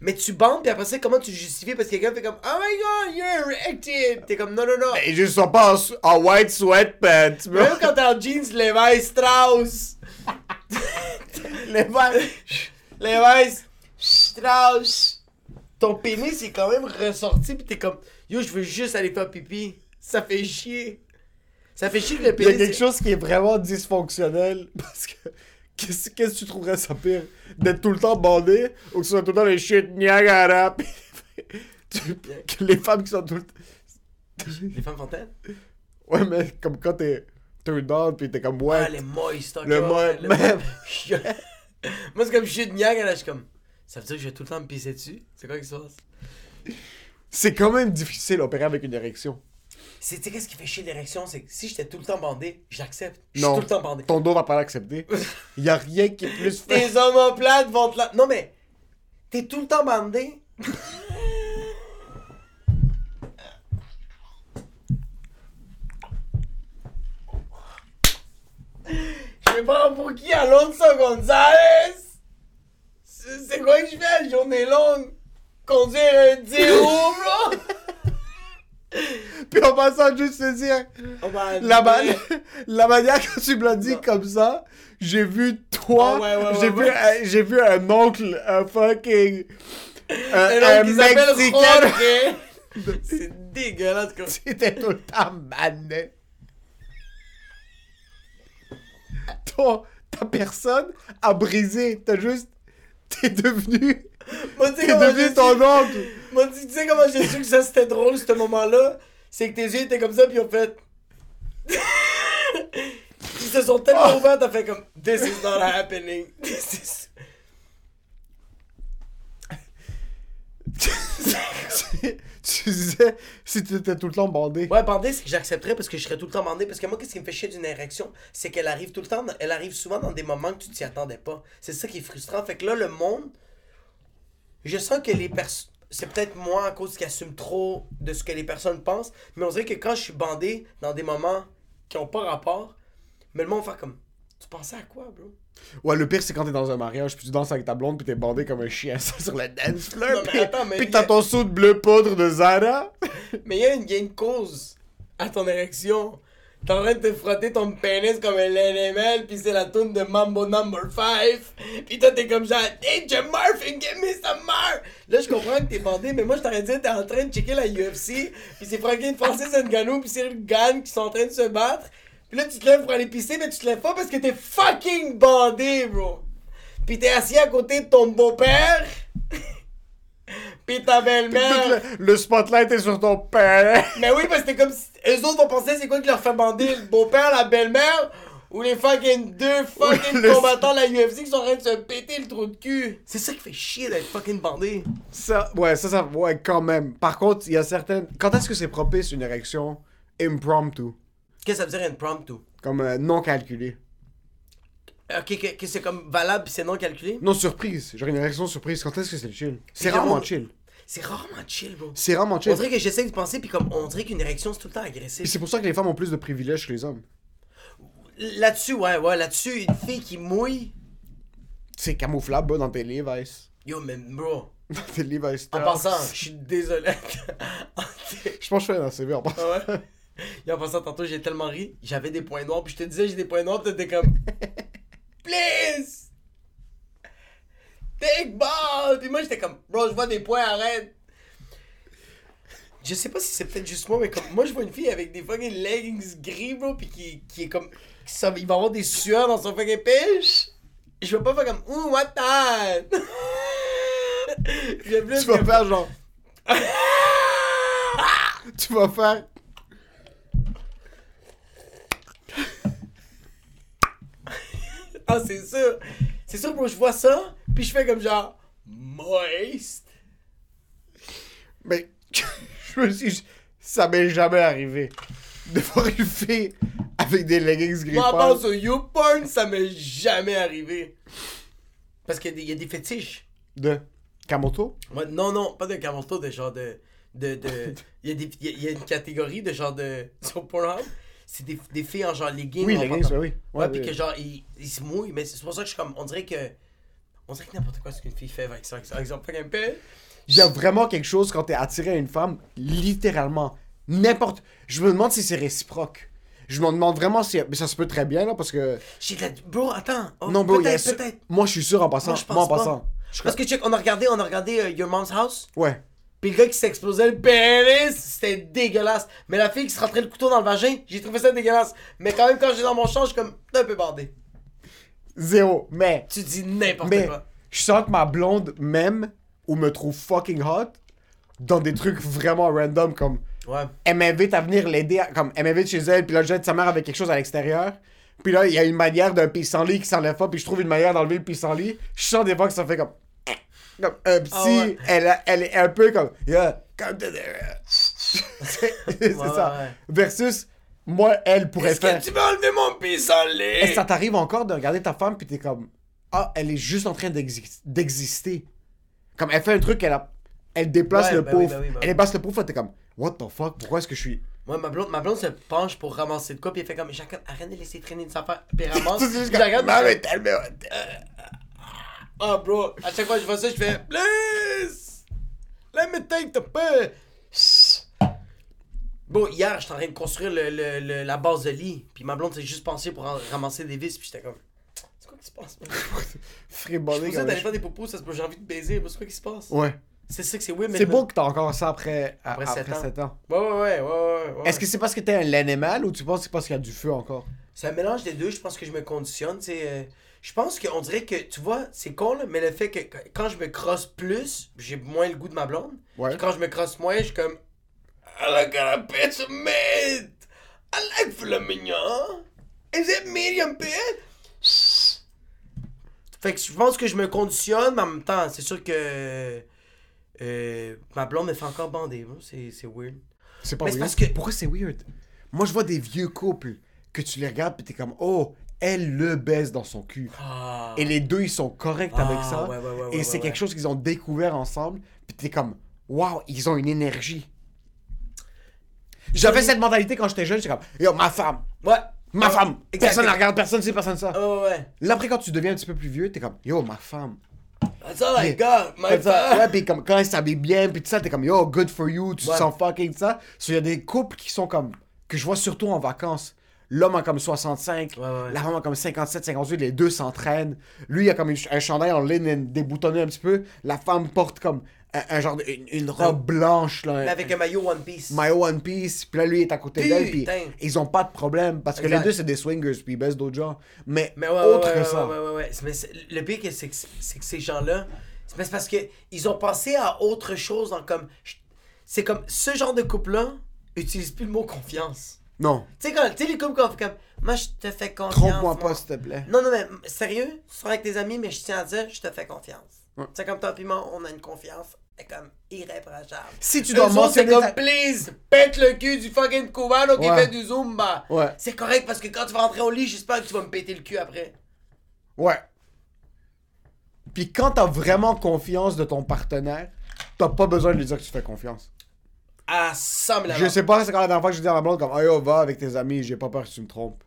Mais tu bandes, puis après ça, comment tu justifies? Parce que quelqu'un fait comme. Oh my god, you're erected. T'es comme, non, non, non.
Et je sors pas en, en white sweatpants, bro.
Même quand t'es en jeans, Levi Strauss.
Levi.
Levi Strauss. Ton pénis est quand même ressorti, puis t'es comme. Yo, je veux juste aller faire pipi. Ça fait chier. Ça fait chier que le
Il y a
pénis.
quelque chose qui est vraiment dysfonctionnel. Parce que. Qu'est-ce que tu trouverais ça pire? D'être tout le temps bandé ou que ce soit tout le temps les shit Niagara (laughs) que les femmes qui sont tout le temps.
Les femmes fontaines
Ouais, mais comme quand t'es turned on pis t'es comme ouais.
Ah, les moist,
Le
ouais,
mo-
le-
même. (laughs)
Moi, c'est comme de Niagara, je suis comme. Ça veut dire que je vais tout le temps me pisser dessus? C'est quoi qui se passe?
C'est quand même difficile d'opérer avec une érection.
C'est, tu sais, qu'est-ce qui fait chier l'érection? C'est que si j'étais tout le temps bandé, j'accepte. Je suis
Non.
tout le temps bandé.
Ton dos va pas l'accepter. (laughs) Y a rien qui est plus fait.
Tes omoplates vont te la... Non, mais. T'es tout le temps bandé. (laughs) Je prends pour qui Alonso Gonzalez C'est c'est quoi que je fais journée longue? Conduire un (laughs) 10 roues, (laughs)
Puis en passant, juste te dire,
Oh,
la, ma- (laughs) la manière que tu me l'as dit
Non.
comme ça, j'ai vu toi,
Ah ouais, ouais,
j'ai
ouais,
vu, un- j'ai vu un oncle, un fucking, un,
Un
Mexicain. (laughs)
C'est dégueulasse, quoi.
C'était tout le temps manet. Toi, ta personne a brisé. T'as juste. T'es devenu. T'es devenu ton oncle.
Moi, tu tu sais comment j'ai su que ça c'était drôle, ce moment-là? C'est que tes yeux étaient comme ça, puis en fait. (laughs) Ils se sont tellement
Oh.
ouverts, t'as fait comme. This is not happening. (laughs) This is. (laughs)
tu disais si t'étais tout le temps bandé.
Ouais, bandé, c'est que j'accepterais parce que je serais tout le temps bandé. Parce que moi, qu'est-ce qui me fait chier d'une érection? C'est qu'elle arrive tout le temps, elle arrive souvent dans des moments que tu t'y attendais pas. C'est ça qui est frustrant. Fait que là, le monde. Je sens que les personnes. C'est peut-être moi à cause qui assume trop de ce que les personnes pensent. Mais on dirait que quand je suis bandé dans des moments qui ont pas rapport, mais le monde va faire comme. Tu pensais à quoi, bro?
Ouais, le pire, c'est quand t'es dans un mariage, puis tu danses avec ta blonde, puis t'es bandé comme un chien (laughs) ça, sur le dance floor.
Non, mais
puis
attends, mais
puis
il y
t'as
a-
ton saut de bleu poudre de Zara. (laughs)
Mais il y, a une- il y a une cause à ton érection. T'es en train de te frotter ton pénis comme un LML, pis c'est la tune de Mambo Number 5. Pis toi, t'es comme genre, Hey, Jim Murphy, give me some more! Là, je comprends que t'es bandé, mais moi, je t'aurais dit, t'es en train de checker la UFC, pis c'est Franklin Francis Ngannou, pis Cyril Gann qui sont en train de se battre. Pis là, tu te lèves pour aller pisser, mais tu te lèves pas parce que t'es fucking bandé, bro! Pis t'es assis à côté de ton beau-père. (laughs) pis ta belle-mère.
le, le spotlight est sur ton père.
Mais oui, parce que c'est comme si eux autres vont penser c'est quoi qui leur fait bander? Le beau-père, la belle-mère? Ou les fucking deux fucking
Le-
combattants de la UFC qui sont en train de se péter le trou de cul? C'est ça qui fait chier d'être fucking bandé.
Ça, ouais, ça, ça, ouais, quand même. Par contre, il y a certaines. Quand est-ce que c'est propice une érection impromptu?
Qu'est-ce que ça veut dire impromptu?
Comme euh, non calculée.
Ok, que, que c'est comme valable c'est non calculé?
Non, surprise. Genre une érection surprise. Quand est-ce que c'est chill? C'est rarement chill.
C'est rarement chill, bro.
C'est rarement
On
chill.
dirait que j'essaie de penser puis comme on dirait qu'une érection c'est tout le temps agressif.
c'est pour ça que les femmes ont plus de privilèges que les hommes.
Là-dessus, ouais, ouais, là-dessus, une fille qui mouille.
C'est camouflable, bro, dans tes Levi's.
Yo, mais bro, (laughs)
Dans tes Levi's.
en passant, je suis désolé. (laughs)
Je pense que je fais dans CV en passant.
Ouais? Et en passant, tantôt, j'ai tellement ri. J'avais des points noirs, puis je te disais, j'ai des points noirs, puis t'étais comme. (laughs) Please! Take ball! Puis moi, j'étais comme, bro, je vois des points, arrête! Je sais pas si c'est peut-être juste moi, mais comme, moi, je vois une fille avec des fucking leggings gris, bro, puis qui, qui est comme. qui ça- il va avoir des sueurs dans son fucking pêche. Je veux pas faire comme, ouh, what that? (laughs)
Tu vas
que-
faire genre. (laughs) tu vas faire.
Ah, c'est sûr. C'est sûr, bro, je vois ça, puis je fais comme genre, moist.
Mais (laughs) je me suis. Ça m'est jamais arrivé de voir une fille avec des leggings gris
Moi, part sur YouPorn, ça m'est jamais arrivé. Parce qu'il y a des- il y, a des fétiches.
De Kamoto?
Ouais, non, non, pas de Kamoto, de genre de. de, de (laughs) il, y a des, il, y a, il y a une catégorie de genre de. Sur Pornhub, c'est des, des filles en genre leggings.
Oui, leggings, oui.
Ouais,
Ouais,
puis que genre, ils, ils se mouillent, mais c'est pour ça que je suis comme. On dirait que. On dirait que n'importe quoi ce qu'une fille fait avec ça. Par exemple, un peu.
Il y a vraiment quelque chose quand t'es attiré à une femme, littéralement. N'importe. Je me demande si c'est réciproque. Je me demande vraiment si. Mais ça se peut très bien, là, parce que.
J'ai de la. Bro, attends. Oh,
non, bro,
peut-être, peut-être.
Moi, je suis sûr en passant.
Moi, je pense
Moi, en
pas.
passant. Je-
Parce que check, on a regardé, on a regardé euh, Your Mom's House.
Ouais.
Puis le gars qui s'explosait le pénis, c'était dégueulasse. Mais la fille qui se rentrait le couteau dans le vagin, j'ai trouvé ça dégueulasse. Mais quand même, quand j'étais dans mon champ, je suis comme un peu bandé.
Zéro. Mais.
Tu dis n'importe
Mais.
quoi.
Je sens que ma blonde m'aime ou me trouve fucking hot dans des trucs vraiment random comme.
Ouais.
elle m'invite à venir l'aider, à- comme elle m'invite chez elle, puis là, jette sa mère avec quelque chose à l'extérieur. Puis là, il y a une manière d'un pissenlit qui s'enlève pas, puis je trouve une manière d'enlever le pissenlit. Je sens des fois que ça fait comme. (clears throat) Comme un petit.
Ah ouais.
elle, est un peu comme. Yeah, come to the. c'est
Ouais,
ça. Versus, moi, elle pourrait
Est-ce
faire.
que tu veux enlever mon pissenlit?
Et ça t'arrive encore de regarder ta femme, puis t'es comme. Ah, elle est juste en train d'exi- d'exister? Comme elle fait un truc, elle, a... elle déplace
Ouais,
le
oui,
pauvre.
oui, bah
elle
oui.
déplace le pauvre, t'es comme. What the fuck, pourquoi est-ce que je suis.
Ouais, ma blonde, ma blonde se penche pour ramasser de quoi, puis elle fait comme, Jacques, arrête de laisser traîner une affaire, puis elle (laughs) ramasse.
C'est juste
Puis je regarde,
Ah,
je
mais tellement.
Ah, bro, à chaque fois que je vois ça, je fais, please, let me take the piss. Bon, hier, j'étais en train de construire le, le- le- la base de lit, puis ma blonde s'est juste pensée pour en- ramasser des vis, puis j'étais comme, c'est quoi qui se passe, man? (laughs) Je
Fribonné
posais
comme
d'aller
je-
faire des popos, ça se peut, j'ai envie de baiser, c'est quoi qui se passe?
Ouais.
C'est ça que c'est weird, mais.
C'est beau que t'as encore ça après,
Après
après,
sept ans.
7 ans.
Ouais, ouais, ouais, ouais, ouais. ouais.
Est-ce que c'est parce que t'es un l'animal ou tu penses que c'est parce qu'il y a du feu encore?
C'est un mélange des deux, je pense que je me conditionne, tu euh, je pense qu'on dirait que, tu vois, c'est con, là, mais le fait que qu- quand je me crosse plus, j'ai moins le goût de ma blonde.
Ouais.
Puis quand je me crosse moins, je suis comme. I like a piece of meat! I like mignon! Is it medium bit? Fait que je pense que je me conditionne, mais en même temps, c'est sûr que. euh, ma blonde me fait encore bander, moi, c'est c'est weird.
C'est pas
Mais
weird.
parce que-
Pourquoi c'est weird? Moi, je vois des vieux couples que tu les regardes pis t'es comme, oh, elle le baise dans son cul.
Ah.
Et les deux, ils sont corrects
Ah,
avec ça.
ouais, ouais, ouais,
et c'est quelque chose qu'ils ont découvert ensemble. Puis t'es comme, waouh, ils ont une énergie. J'avais cette mentalité quand j'étais jeune. J'étais comme, yo, ma femme,
Ouais.
ma femme.
exact.
Personne la regarde, personne sait, personne ça.
Ah, ouais, ouais.
Là, après, quand tu deviens un petit peu plus vieux, t'es comme, yo, ma femme.
That's all I got, my femme.
ouais, puis comme quand elle s'habille bien, puis tout ça, t'es comme yo, good for you, tu te sens fucking ça. So, il y a des couples qui sont comme, que je vois surtout en vacances. L'homme a comme 65,
Ouais, ouais.
la femme a comme 57, 58, les deux s'entraînent. Lui, il a comme un chandail en ligne déboutonné un petit peu. La femme porte comme un, un genre de, une, une robe blanche, là.
Mais
un-
avec un maillot One Piece.
My One Piece, puis là lui est à côté d'elle, puis ils ont pas de problème parce que
Exact.
les deux c'est des swingers, puis ils baissent d'autres gens. Mais,
Mais ouais,
autre
ouais,
que
ouais,
ça.
ouais. Mais le pire, c'est que, que ces gens-là, c'est parce que ils ont pensé à autre chose en comme. C'est comme ce genre de couple-là utilise plus le mot confiance.
Non,
Tu sais, quand tu sais, les couples comme. Moi, je te fais confiance.
trompe-moi
moi.
pas s'il te plaît.
Non, non, mais sérieux, tu seras avec tes amis, mais je tiens à dire, je te fais confiance.
Ouais.
C'est comme toi, moi, on a une confiance, c'est comme irréprochable.
Si tu dois
autres, c'est
mentionner
comme,
ta-
please, pète le cul du fucking cubano qui
Ouais.
fait du zumba.
Ouais.
C'est correct parce que quand tu vas rentrer au lit, j'espère que tu vas me péter le cul après.
Ouais. Puis quand t'as vraiment confiance de ton partenaire, t'as pas besoin de lui dire que tu fais confiance.
À 100 000
Je sais pas, c'est quand la dernière fois que je dis à ma blonde comme, oh va avec tes amis, j'ai pas peur que tu me trompes.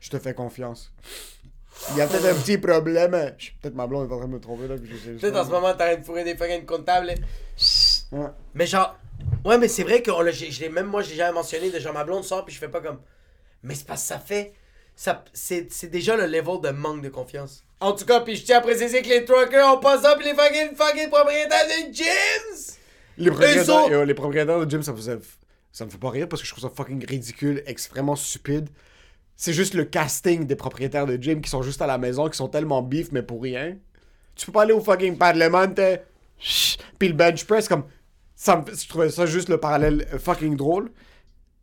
Je te fais confiance. Il y a peut-être un petit problème. Peut-être ma blonde est en train de me tromper là. puis je sais-
Peut-être en ce moment, t'arrêtes de fourrer des fucking comptables.
Ouais.
Mais genre, ouais, mais c'est vrai que on je même moi, j'ai jamais mentionné de genre ma blonde sort, puis je fais pas comme. Mais c'est parce que ça fait. ça C'est déjà le level de manque de confiance. En tout cas, puis je tiens à préciser que les truckers ont pas ça, puis les fucking, fucking propriétaires de gyms!
Les propriétaires, euh, les propriétaires de gym, ça faisait- ça me fait pas rire parce que je trouve ça fucking ridicule, extrêmement stupide. C'est juste le casting des propriétaires de gym qui sont juste à la maison, qui sont tellement bif, mais pour rien. Tu peux pas aller au fucking Parlement, Puis le bench press, comme. Ça me... Je trouvais ça juste le parallèle fucking drôle.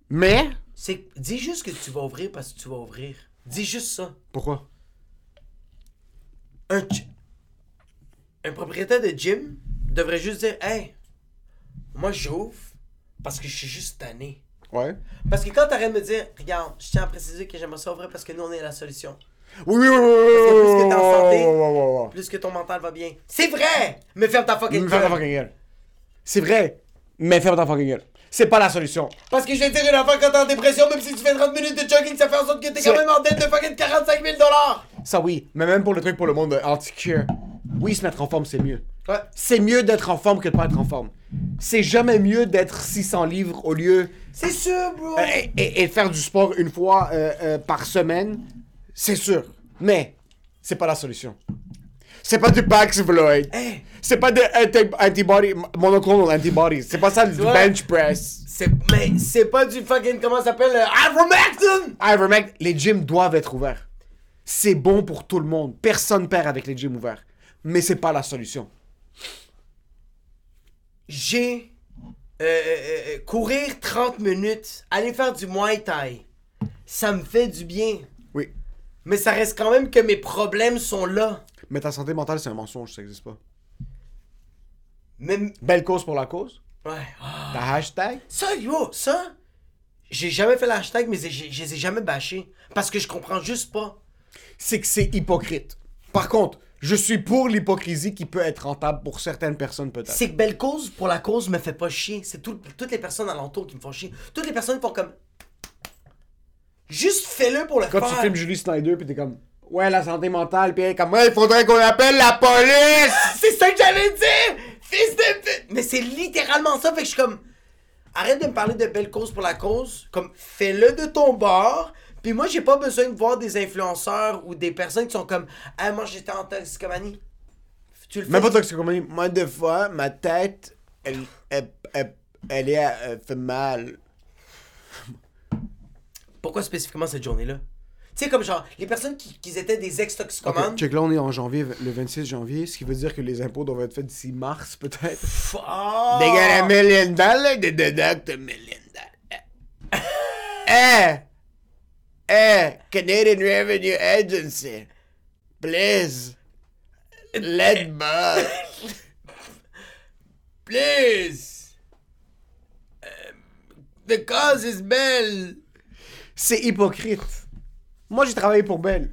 Mais.
C'est. Dis juste que tu vas ouvrir parce que tu vas ouvrir. Dis juste ça.
Pourquoi?
Un. Un propriétaire de gym devrait juste dire Hey, moi j'ouvre parce que je suis juste tanné.
Ouais.
Parce que quand t'arrêtes de me dire, regarde, je tiens à préciser que j'aimerais ça ouvrir parce que nous on est la solution.
Oui, oui, oui, oui, oui,
que plus que t'es en santé. Plus que ton mental va bien. C'est vrai! Mais ferme ta fucking
Mais ferme ta
gueule.
fucking gueule. C'est vrai, mais ferme ta fucking gueule. C'est pas la solution.
Parce que je vais te dire une affaire quand t'es en dépression, même si tu fais 30 minutes de jogging, ça fait en sorte que t'es
C'est-
quand même en dette de fucking 45 000 dollars!
Ça oui, mais même pour le truc pour le monde anti-cure, oui, se mettre en forme, c'est mieux.
Ouais.
C'est mieux d'être en forme que de pas être en forme. C'est jamais mieux d'être 600 livres au lieu
C'est sûr, bro!
euh, et, et- et faire du sport une fois euh, euh, par semaine. C'est sûr, mais c'est pas la solution. C'est pas du Paxlovid.
Hey,
C'est pas de anti- antibody monoclonal antibodies. C'est pas ça du bench press.
Mais c'est pas du fucking. Comment ça s'appelle? euh, Ivermectin!
Ivermectin, les gyms doivent être ouverts. C'est bon pour tout le monde. Personne perd avec les gyms ouverts. Mais c'est pas la solution.
J'ai. Euh, euh, euh, courir 30 minutes, aller faire du Muay Thai, ça me fait du bien.
Oui.
Mais ça reste quand même que mes problèmes sont là.
Mais ta santé mentale, c'est un mensonge, ça existe pas.
Même.
Belle cause pour la cause.
Ouais. ah.
Ta hashtag?
Ça, yo, ça, j'ai jamais fait l'hashtag, mais je les ai jamais bâchés. Parce que je comprends juste pas.
C'est que c'est hypocrite. Par contre, je suis pour l'hypocrisie qui peut être rentable pour certaines personnes peut-être.
C'est que belle cause pour la cause me fait pas chier. C'est tout- toutes les personnes alentour qui me font chier. Toutes les personnes qui font comme. Juste fais-le pour le
Quand
faire.
tu filmes Julie Snyder, puis t'es comme, ouais, la santé mentale, puis elle est comme, ouais, il faudrait qu'on appelle la police!
C'est ça que j'allais dire! Fils de pute! Mais c'est littéralement ça, fait que je suis comme. Arrête de me parler de belle cause pour la cause. Comme, fais-le de ton bord. Puis moi, j'ai pas besoin de voir des influenceurs ou des personnes qui sont comme, ah, moi j'étais en toxicomanie. Tu le fais.
Même pas toxicomanie. Moi, des fois, ma tête, elle, elle, elle, elle est, elle fait mal.
Pourquoi spécifiquement cette journée-là? Tu sais, comme genre, les personnes qui, qui étaient des ex-toxicomanes.
Ok, check là, on est en janvier, le 26 janvier, ce qui veut dire que les impôts doivent être faits d'ici mars, peut-être. Million dollars. Eh! Eh! Canadian Revenue Agency. Please. Let (laughs) me.
Please! Euh, the cause is belle!
C'est hypocrite. Moi, j'ai travaillé pour Bell.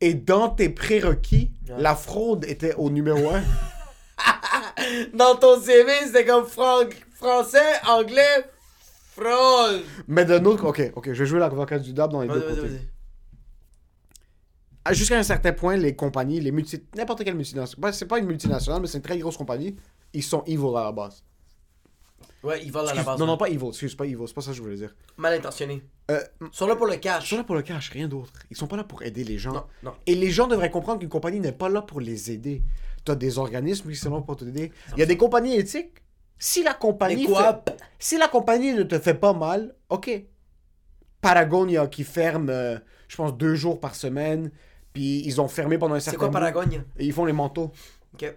Et dans tes prérequis, la fraude était au numéro un. (laughs)
Dans ton CV, c'était comme fran- français, anglais, fraude.
Mais d'un autre... Ok, ok, je vais jouer l'avocat du diable dans les deux côtés. À- Jusqu'à un certain point, les compagnies, les multi... N'importe quelle multinationale... C'est pas une multinationale, mais c'est une très grosse compagnie. Ils sont evil à la base.
Ouais, ils volent à la base.
non, non,
ouais.
pas evil. Excuse, pas evil. C'est pas ça que je voulais dire.
Mal intentionnés.
Euh,
Ils sont là pour le
ils
cash.
sont là pour le cash, rien d'autre. Ils sont pas là pour aider les gens.
Non, non.
Et les gens devraient comprendre qu'une compagnie n'est pas là pour les aider. T'as des organismes qui sont là pour t'aider. Il y a des compagnies éthiques. Si la compagnie, fait- si la compagnie ne te fait pas mal, ok. Patagonia qui ferme, euh, je pense, deux jours par semaine. Puis ils ont fermé pendant un
C'est
certain
quoi
bout.
Paragogne?
Et ils font les manteaux.
Ok.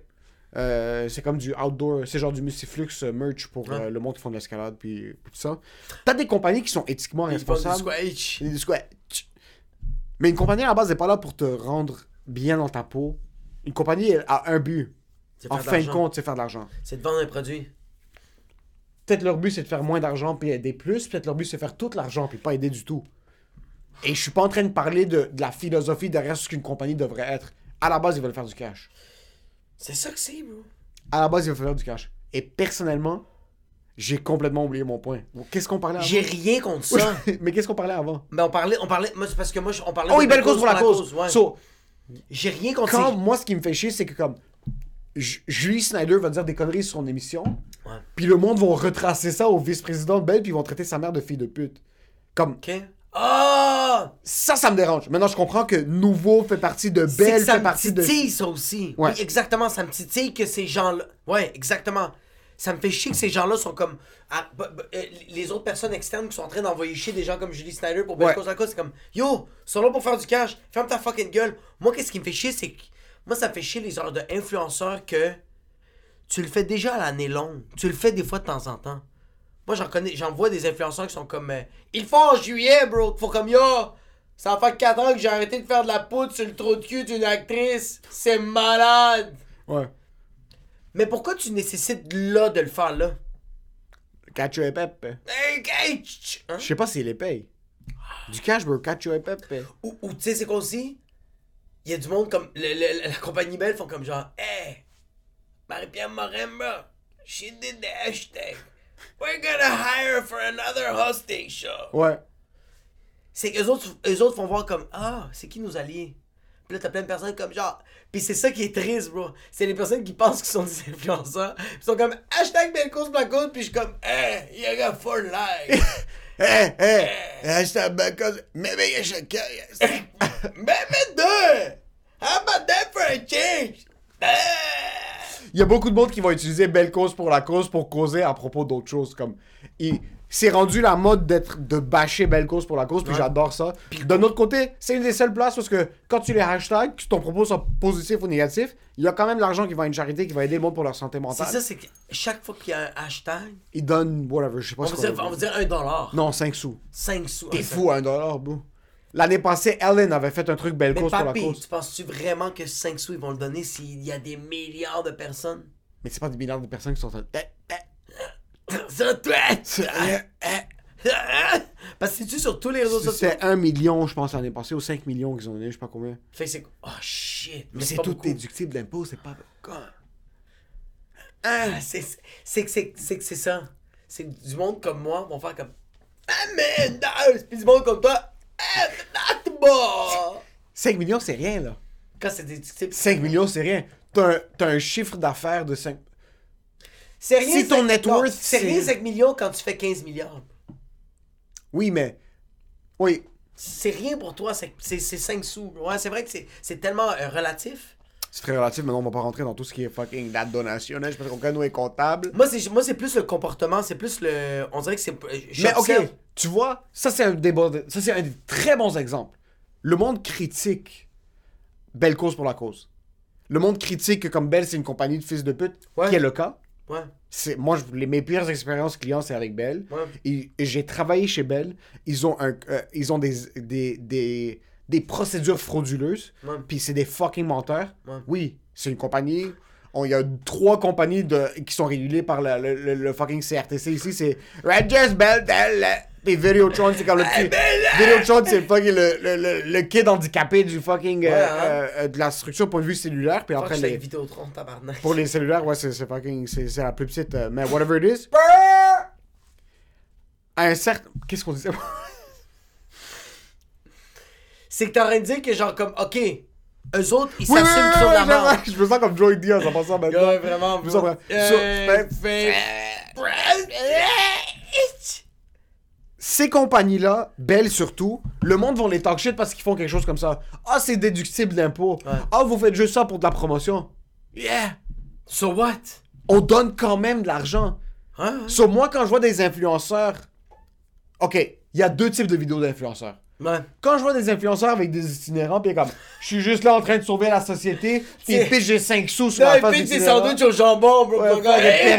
Euh, c'est comme du outdoor, c'est genre du mustiflux euh, merch pour euh, le monde qui font de l'escalade puis tout ça. T'as des compagnies qui sont éthiquement
Ils
responsables. du squash. Mais une compagnie à la base n'est pas là pour te rendre bien dans ta peau. Une compagnie elle a un but.
C'est
En fin de compte, c'est faire de l'argent.
C'est de vendre un produit.
Peut-être leur but c'est de faire moins d'argent puis aider plus. Peut-être leur but c'est de faire tout l'argent puis pas aider du tout. Et je suis pas en train de parler de, de la philosophie derrière ce qu'une compagnie devrait être. À la base, ils veulent faire du cash.
C'est ça que c'est, bro.
À la base, ils veulent faire du cash. Et personnellement, j'ai complètement oublié mon point. Qu'est-ce qu'on parlait avant?
J'ai rien contre ça. (laughs)
Mais qu'est-ce qu'on parlait avant?
Mais on parlait, on parlait, moi, parce que moi, on parlait
Oh
de
oui, belle cause pour la cause.
ouais.
So,
J'ai rien contre
quand moi, ce qui me fait chier, c'est que comme Julie Snyder va dire des conneries sur son émission, puis le monde va retracer ça au vice-président de Belle, puis ils vont traiter sa mère de fille de pute. Comme
Ok. Ah!
ça, ça me dérange. Maintenant, je comprends que Nouveau fait partie de Belle,
ça
fait
me
partie de.
titille, ça aussi.
Ouais.
Oui, exactement. Ça me titille que ces gens-là. Ouais, exactement. Ça me fait chier que ces gens-là sont comme. ah, bah, bah, euh, les autres personnes externes qui sont en train d'envoyer chier des gens comme Julie Snyder pour belle
Ouais.
cause à cause, c'est comme Yo, ils sont là pour faire du cash. Ferme ta fucking gueule. Moi, qu'est-ce qui me fait chier, c'est que. Moi, ça me fait chier les heures de influenceurs que. Tu le fais déjà à l'année longue. Tu le fais des fois de temps en temps. Moi, j'en connais, j'en vois des influenceurs qui sont comme. euh, Ils le font en juillet, bro. Font comme yo. Ça fait 4 ans que j'ai arrêté de faire de la poudre sur le trou de cul d'une actrice. C'est malade.
Ouais.
Mais pourquoi tu nécessites là de le faire là?
Cacho et Pep.
Hey, hey, tch, tch, hein?
Je sais pas s'il les paye. Du cash, bro. Cacho et Pep.
Ou, ou tu sais, c'est quoi aussi? Il y a du monde comme. le- le- la compagnie Belle font comme genre, hey, Marie-Pierre Morin, bro, she did the hashtag. We're gonna hire for another hosting show.
Ouais.
c'est qu'eux autres, eux autres font voir comme Ah, c'est qui nos alliés? Puis là, t'as plein de personnes comme genre. Puis c'est ça qui est triste, bro. C'est les personnes qui pensent qu'ils sont des influenceurs. Ils sont comme hashtag belle cause, black cause. Puis je suis comme Hey, you got four likes. (laughs)
Hé, chacun.
Mais mais deux! How about that for a change?
Il y a beaucoup de monde qui vont utiliser belle cause pour la cause pour causer à propos d'autres choses. Comme, c'est rendu la mode d'être de bâcher belle cause pour la cause, puis
Ouais.
j'adore ça. D'un autre côté, c'est une des seules places parce que quand tu les hashtags, que ton propos soit positif ou négatif, il y a quand même l'argent qui va à une charité qui va aider le monde pour leur santé
C'est
mentale.
ça, c'est que chaque fois qu'il y a un hashtag,
Ils donnent whatever, je sais pas
on
ce
va dire, on va
dire.
un dollar.
Non, 5 sous.
5 sous.
T'es fou, un dollar, bro. L'année passée, Ellen avait fait un truc belle
Mais
cause pour la
papi,
cause.
tu penses-tu vraiment que 5 sous ils vont le donner s'il y a des milliards de personnes?
Mais c'est pas des milliards de personnes qui sont
toi!
de-
Parce que c'est-tu sur tous les réseaux sociaux?
C'était 1 million, je pense, l'année passée, ou 5 millions qu'ils ont donné, je sais pas combien.
Fait que c'est. Oh shit!
Mais c'est tout
beaucoup.
déductible d'impôt, c'est pas.
Ah, c'est c'est que c'est c'est que c'est ça. C'est que du monde comme moi vont faire comme nice! Puis du monde comme toi, Ah, not bon!
5 millions, c'est rien, là.
Quand c'est déductible.
5 millions, c'est rien. T'as un, un chiffre d'affaires de 5.
C'est rien.
Si ton net worth,
C'est rien 5 millions quand tu fais 15 milliards.
Oui, mais. Oui.
C'est rien pour toi, c'est c'est- c'est 5 sous. Ouais, c'est vrai que c'est- tellement euh, relatif.
C'est très relatif, mais non, on va pas rentrer dans tout ce qui est fucking date donationnelle. Je pense qu'aucun nous est comptable.
Moi, c'est moi c'est plus le comportement, c'est plus le. On dirait que c'est. euh,
Mais ok, tu vois, ça c'est un débat. Ça c'est un des très bons exemples. Le monde critique Belle cause pour la cause. Le monde critique que comme Belle c'est une compagnie de fils de pute,
Ouais.
qui est le cas.
Ouais,
C'est moi je- mes pires expériences clients c'est avec
ouais.
Et j'ai travaillé chez Bell. Ils ont, un, euh, ils ont des, des, des, des procédures frauduleuses.
Ouais.
Puis c'est des fucking menteurs. Oui, c'est une compagnie. on- Il y a trois compagnies de, qui sont régulées par le, le- le- le fucking CRTC ici. C'est Rogers Bell, Bell. Puis Videotron, c'est comme le petit. Videotron, c'est le fucking le, le, le, le kid handicapé du fucking. euh,
Ouais, hein.
euh, euh, de la structure point de vue cellulaire. Puis après, les,
avec Vidéotron, tabarnak.
pour les cellulaires, ouais, c'est fucking. C'est la plus petite. euh, mais whatever it is. À un certain. Qu'est-ce qu'on disait?
C'est que t'es en train de dire que, genre, comme, ok, eux autres, ils
Oui, oui,
s'assument
oui,
ont de la
oui, je, me sens comme Joey Diaz en passant maintenant.
Ouais, vraiment,
Je me sens vraiment-
Euh, fait-
Ces compagnies-là, belles surtout, le monde vont les talk shit parce qu'ils font quelque chose comme ça. Ah, c'est déductible d'impôts.
Ouais.
Ah, vous faites juste ça pour de la promotion. Yeah!
So what?
On donne quand même de l'argent.
Hein?
So, moi, quand je vois des influenceurs. Ok, il y a deux types de vidéos d'influenceurs. Quand je vois des influenceurs avec des itinérants, pis comme, je suis juste là en train de sauver la société, pis ils pitchent j'ai 5 sous sur
Non,
la face
des sandwichs au jambon, bro.
Ouais,
gars, hey,
le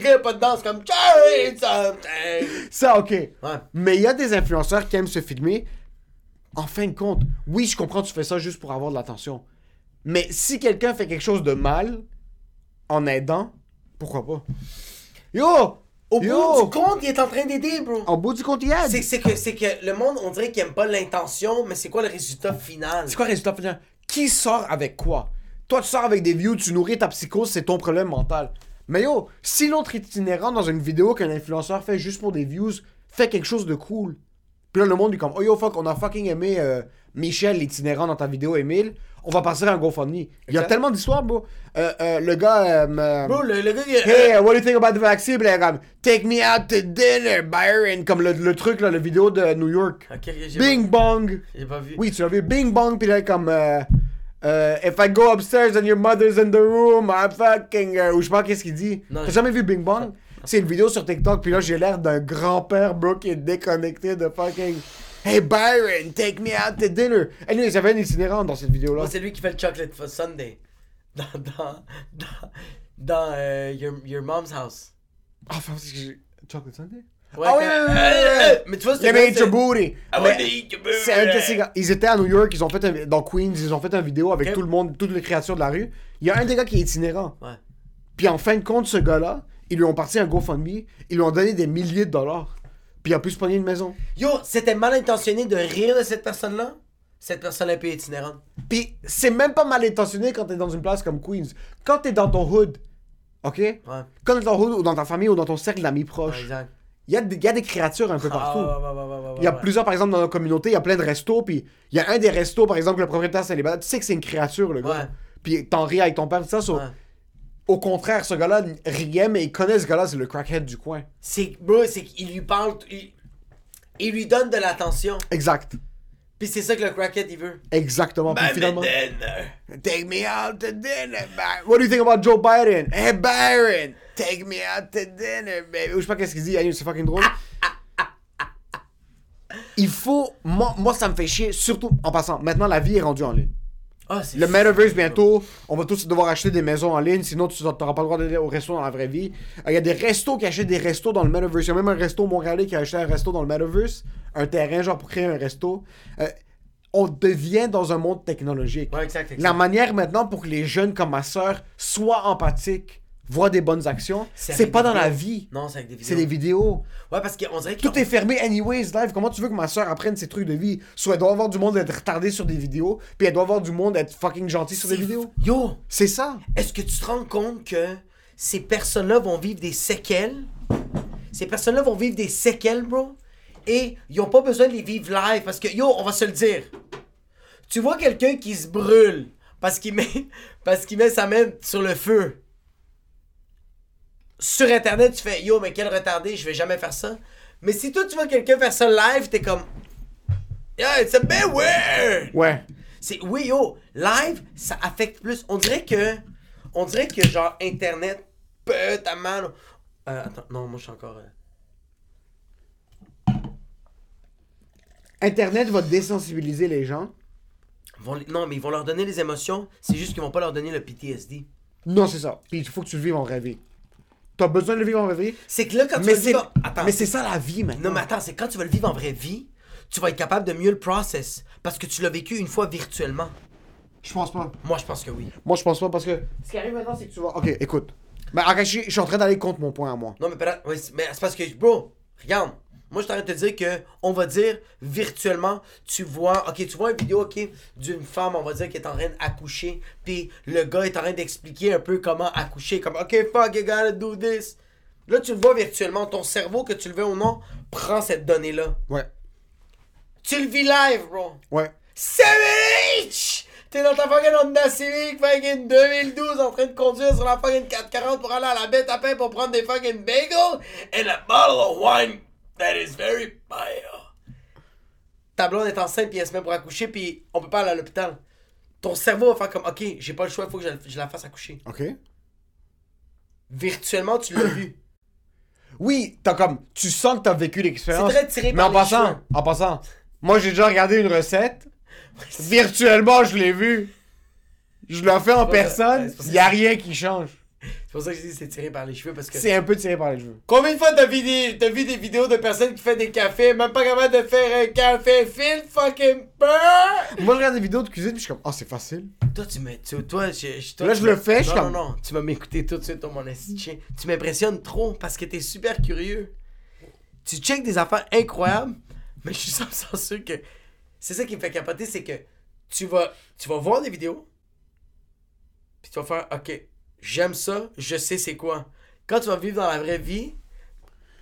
gars, il a pas de danse, comme, Charlie, something!
Ça, ok.
Ouais.
Mais il y a des influenceurs qui aiment se filmer. En fin de compte, oui, je comprends, tu fais ça juste pour avoir de l'attention. Mais si quelqu'un fait quelque chose de mal en aidant, pourquoi pas? Yo!
Au
Yo!
bout du compte, il est en train d'aider, bro.
En bout du compte, il aide.
C'est que, c'est que le monde, on dirait qu'il aime pas l'intention, mais c'est quoi le résultat final?
C'est quoi le résultat final? Qui sort avec quoi? Toi, tu sors avec des views, tu nourris ta psychose, c'est ton problème mental. Mais yo, si l'autre itinérant dans une vidéo qu'un influenceur fait juste pour des views, fait quelque chose de cool. Puis là, le monde est comme, oh yo, fuck, on a fucking aimé euh, Michel, l'itinérant dans ta vidéo, Emile. On va passer un GoFundMe. Il y a tellement d'histoires, bro. Euh, euh, le gars, euh,
Bro, le, le gars, il
Hey, what do you think about the vaccine? Puis comme, take me out to dinner, Byron. Comme le, le truc, là, le vidéo de New York. Bing bong.
j'ai pas vu.
Oui, tu l'as vu. Bing bong, puis là, comme. If I go upstairs and your mother's in the room, I fucking. ou je sais pas qu'est-ce qu'il dit. T'as jamais vu Bing bong? C'est une vidéo sur TikTok, puis là, j'ai l'air d'un grand-père, bro, qui est déconnecté de fucking. Hey Byron, take me out to dinner. Anyway, il y avait un itinérant dans cette vidéo-là.
C'est lui qui fait le chocolate for Sunday. (laughs) Dans, dans, dans, dans euh, your, your mom's house.
Ah, c'est que j'ai. Chocolate Sunday?
Ouais,
Ah oui, oui, oui.
Mais tu vois,
me eat your booty.
I
Mais-
want to eat your
C'est un gars. Ils étaient à New York, ils ont fait un- dans Queens, ils ont fait une vidéo avec tout le monde, toutes les créatures de la rue. Il y a un des gars qui est itinérant.
Ouais.
Puis en fin de compte, ce gars-là, ils lui ont parti un GoFundMe, ils lui ont donné des milliers de dollars. Puis il a pu se pogner une maison.
Yo, c'était mal intentionné de rire de cette personne-là? Cette personne-là est itinérante.
Puis c'est même pas mal intentionné quand t'es dans une place comme Queens. Quand t'es dans ton hood, ok?
Ouais.
Quand t'es dans ton hood ou dans ta famille ou dans ton cercle d'amis proches, il y, a des- il y a des créatures un peu partout.
Ah, ouais, ouais, ouais, ouais,
Il y a plusieurs, par exemple, dans notre communauté, il y a plein de restos, puis il y a un des restos, par exemple, le propriétaire célibataire, tu sais que c'est une créature, le gars.
Ouais.
Puis t'en ris avec ton père, tout ça. so-. Au contraire, ce gars-là riait, mais il connaît ce gars-là, c'est le crackhead du coin.
C'est, bro, c'est qu'il lui parle, il, il lui donne de l'attention.
Exact.
Puis c'est ça que le crackhead, il veut.
Exactement. Puis
Ben,
finalement,
then,
take me out to dinner, Byron. What do you think about Joe Biden? Hey, Byron, take me out to dinner, baby. Ou je sais pas qu'est-ce qu'il dit, Anyway, c'est fucking drôle. Il faut. Moi, moi, ça me fait chier, surtout en passant. Maintenant, la vie est rendue en ligne.
Ah,
Le metaverse bientôt, on va tous devoir acheter des maisons en ligne, sinon tu n'auras pas le droit d'aller au resto dans la vraie vie. Euh, Il y a des restos qui achètent des restos dans le metaverse. Il y a même un resto montréalais qui a acheté un resto dans le metaverse, un terrain genre pour créer un resto. Euh, on devient dans un monde technologique.
Ouais, exact, exact.
La manière maintenant pour que les jeunes comme ma soeur soient empathiques, voient des bonnes actions,
C'est
pas dans la vie.
Non, c'est avec des vidéos.
C'est des vidéos.
Ouais, parce qu'on dirait que.
Tout est fermé anyways live. Comment tu veux que ma soeur apprenne ses trucs de vie? Soit elle doit avoir du monde être retardé sur des vidéos, puis elle doit avoir du monde être fucking gentil sur des vidéos.
Yo,
C'est ça.
est-ce que tu te rends compte que ces personnes-là vont vivre des séquelles? Ces personnes-là vont vivre des séquelles, bro. Et ils ont pas besoin de les vivre live. Parce que, yo, on va se le dire. Tu vois quelqu'un qui se brûle parce qu'il (laughs) met, parce qu'il met sa main sur le feu. Sur Internet, tu fais, yo, mais quel retardé, je vais jamais faire ça. Mais si toi, tu vois quelqu'un faire ça live, t'es comme, yeah, it's a bit weird.
Ouais.
C'est oui yo, live ça affecte plus. On dirait que on dirait que genre internet putain euh, attends, non, moi je suis encore euh,
Internet va désensibiliser les gens.
vont non, mais ils vont leur donner les émotions, c'est juste qu'ils vont pas leur donner le PTSD.
Non, c'est ça. Puis il faut que tu le vives en vraie vie. T'as besoin de le vivre en vraie vie.
C'est que là quand tu
Mais
vas le
c'est
vivre en- attends.
mais c'est ça la vie maintenant.
Non, mais attends, c'est quand tu vas le vivre en vraie vie, tu vas être capable de mieux le process parce que tu l'as vécu une fois virtuellement.
Je pense pas.
Moi, je pense que oui.
Moi, je pense pas parce que ce qui arrive maintenant, c'est que tu vas. Ok, écoute. Mais Akashi, je suis en train d'aller contre mon point à moi.
Non, mais mais c'est parce que, bro, regarde. Moi, je t'arrête de te dire que, on va dire, virtuellement, tu vois, ok, tu vois une vidéo, ok, d'une femme, on va dire, qui est en train d'accoucher, puis le gars est en train d'expliquer un peu comment accoucher, comme, ok, fuck, you gotta do this. Là, tu le vois virtuellement, ton cerveau, que tu le veux ou non, prend cette donnée-là.
Ouais.
Tu le vis live, bro.
Ouais.
7H! T'es dans ta fucking Honda Civic fucking 2012 en train de conduire sur la fucking 440 pour aller à la bête à pain pour prendre des fucking bagels and a bottle of wine that is very. Ta blonde est enceinte puis elle se met pour accoucher puis on peut pas aller à l'hôpital. Ton cerveau va faire comme ok, j'ai pas le choix, il faut que je, je la fasse accoucher.
Ok.
Virtuellement, tu l'as vu. (clears throat)
Oui, t'as comme. Tu sens que t'as vécu l'expérience.
C'est très tiré
Mais
par
en
les
passant,
cheveux.
en passant, moi j'ai déjà regardé une recette. (laughs) Virtuellement, je l'ai vu. Je l'ai fait en.
Ouais,
personne.
c'est pas ça.
Il y a rien qui change.
C'est pour ça que je dis c'est tiré par les cheveux parce que.
C'est un peu tiré par les cheveux.
Combien de fois t'as vu, des, t'as vu des vidéos de personnes qui font des cafés, même pas capable de faire un café? Fil fucking beurre?
Moi, je regarde des vidéos de cuisine, puis je suis comme, oh, c'est facile.
Toi, tu me. Tu, toi, je, je- toi,
Là, je le fais, je suis comme-
Non, non, tu vas m'écouter tout de suite, mon chien. Tu m'impressionnes trop parce que t'es super curieux. Tu checkes des affaires incroyables, mais je suis 100% sûr que. C'est ça qui me fait capoter, c'est que tu vas, tu vas voir des vidéos, puis tu vas faire, ok, j'aime ça, je sais c'est quoi. Quand tu vas vivre dans la vraie vie,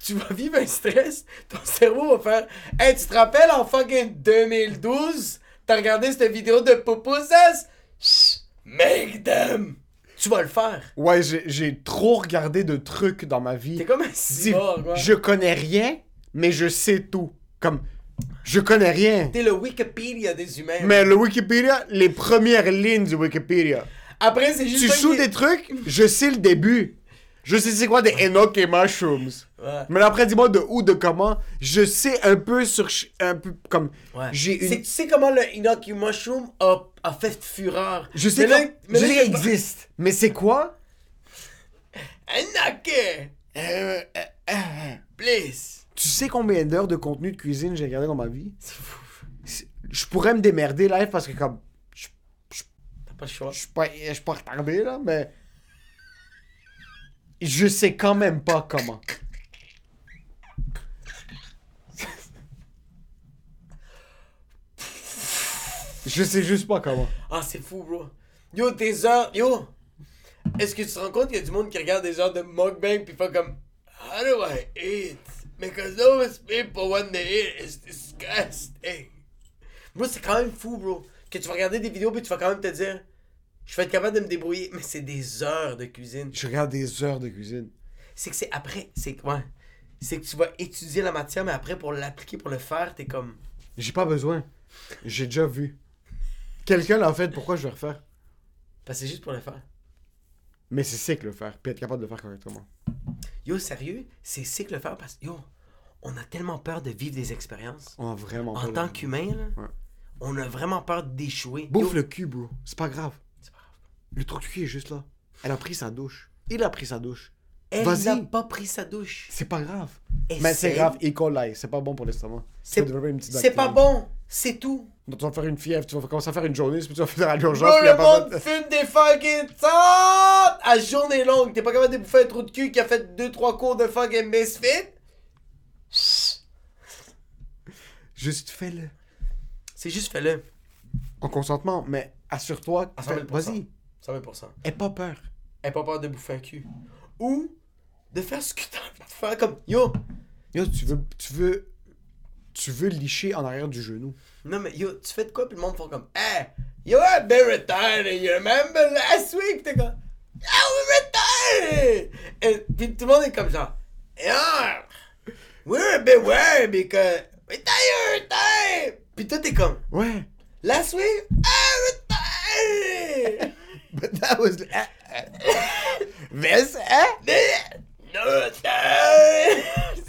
tu vas vivre un stress, ton cerveau va faire Hey, tu te rappelles en fucking 2012, t'as regardé cette vidéo de Popousas? Chut, Make them! Tu vas le faire.
Ouais, j'ai- trop regardé de trucs dans ma vie.
T'es comme un cyborg, ouais.
Je connais rien, mais je sais tout. Comme, je connais rien.
T'es le Wikipédia des humains.
Mais le Wikipédia, les premières lignes du Wikipédia.
Après, c'est juste.
Tu joues des trucs, je sais le début. Je sais c'est quoi des Enoch et Mushrooms.
Ouais.
Mais après, dis-moi de où, de comment. Je sais un peu sur. Un peu comme.
Ouais.
J'ai une.
tu sais comment le Inoki Mushroom a, a fait fureur.
Je sais qu'il existe. Mais c'est quoi! Euh, euh, euh,
Please!
Tu sais combien d'heures de contenu de cuisine j'ai regardé dans ma vie?
C'est fou.
C'est- Je pourrais me démerder live parce que, comme. Je
pas
suis pas, je suis pas retardé, là, mais. Je sais quand même pas comment. Je sais juste pas comment.
Ah, c'est fou, bro. Yo, tes heures. Yo! Est-ce que tu te rends compte qu'il y a du monde qui regarde des heures de mukbang pis fait comme. How do I eat? Because those people, when they eat, it's disgusting. Bro, c'est quand même fou, bro. Que tu vas regarder des vidéos pis tu vas quand même te dire. Je vais être capable de me débrouiller. Mais c'est des heures de cuisine.
Je regarde des heures de cuisine.
C'est que c'est après. C'est que, ouais. C'est que tu vas étudier la matière, mais après, pour l'appliquer, pour le faire, t'es comme.
J'ai pas besoin. J'ai déjà vu. Quelqu'un l'a fait, pourquoi je vais refaire?
Parce que c'est juste pour le faire.
Mais c'est sick le faire, puis être capable de le faire correctement.
Yo, sérieux, c'est sick le faire parce que, yo, on a tellement peur de vivre des expériences.
On a vraiment
En tant qu'humain, là,
Ouais.
On a vraiment peur d'échouer.
Bouffe
Yo,
le cul, bro. C'est pas grave.
C'est pas grave.
Le trou de cul est juste là. Elle a pris sa douche. Il a pris sa douche.
Elle n'a pas pris sa douche.
C'est pas grave. Mais c'est grave, E. coli. C'est pas bon pour l'estomac.
C'est- pas bon, c'est tout.
Donc, tu vas faire une fièvre, tu vas commencer à faire une journée, puis tu vas faire à l'urgence.
Bro, le monde
de-
fume des fucking tentes à journée longue. T'es pas capable de bouffer un trou de cul qui a fait 2-3 cours de fucking misfit?
Juste fais-le.
C'est juste fais-le.
En consentement, mais assure-toi.
À
fais-
100 000
Vas-y.
100%.
Aie pas peur.
Aie pas peur de bouffer un cul. Ou de faire ce que t'as envie de faire. Comme, yo,
Yo, tu veux, tu veux, tu veux licher en arrière du genou.
Non, mais yo, tu fais de quoi? Puis le monde font comme, hey, you are a bit retarded. You remember last week? T'es comme, yeah, we're retarded. Et puis tout le monde est comme genre, yeah, we're a bit worried because were. Puis toi, t'es comme,
Ouais.
last week, I'm retarded. (laughs)
But that was. This, hein?
no, retarded.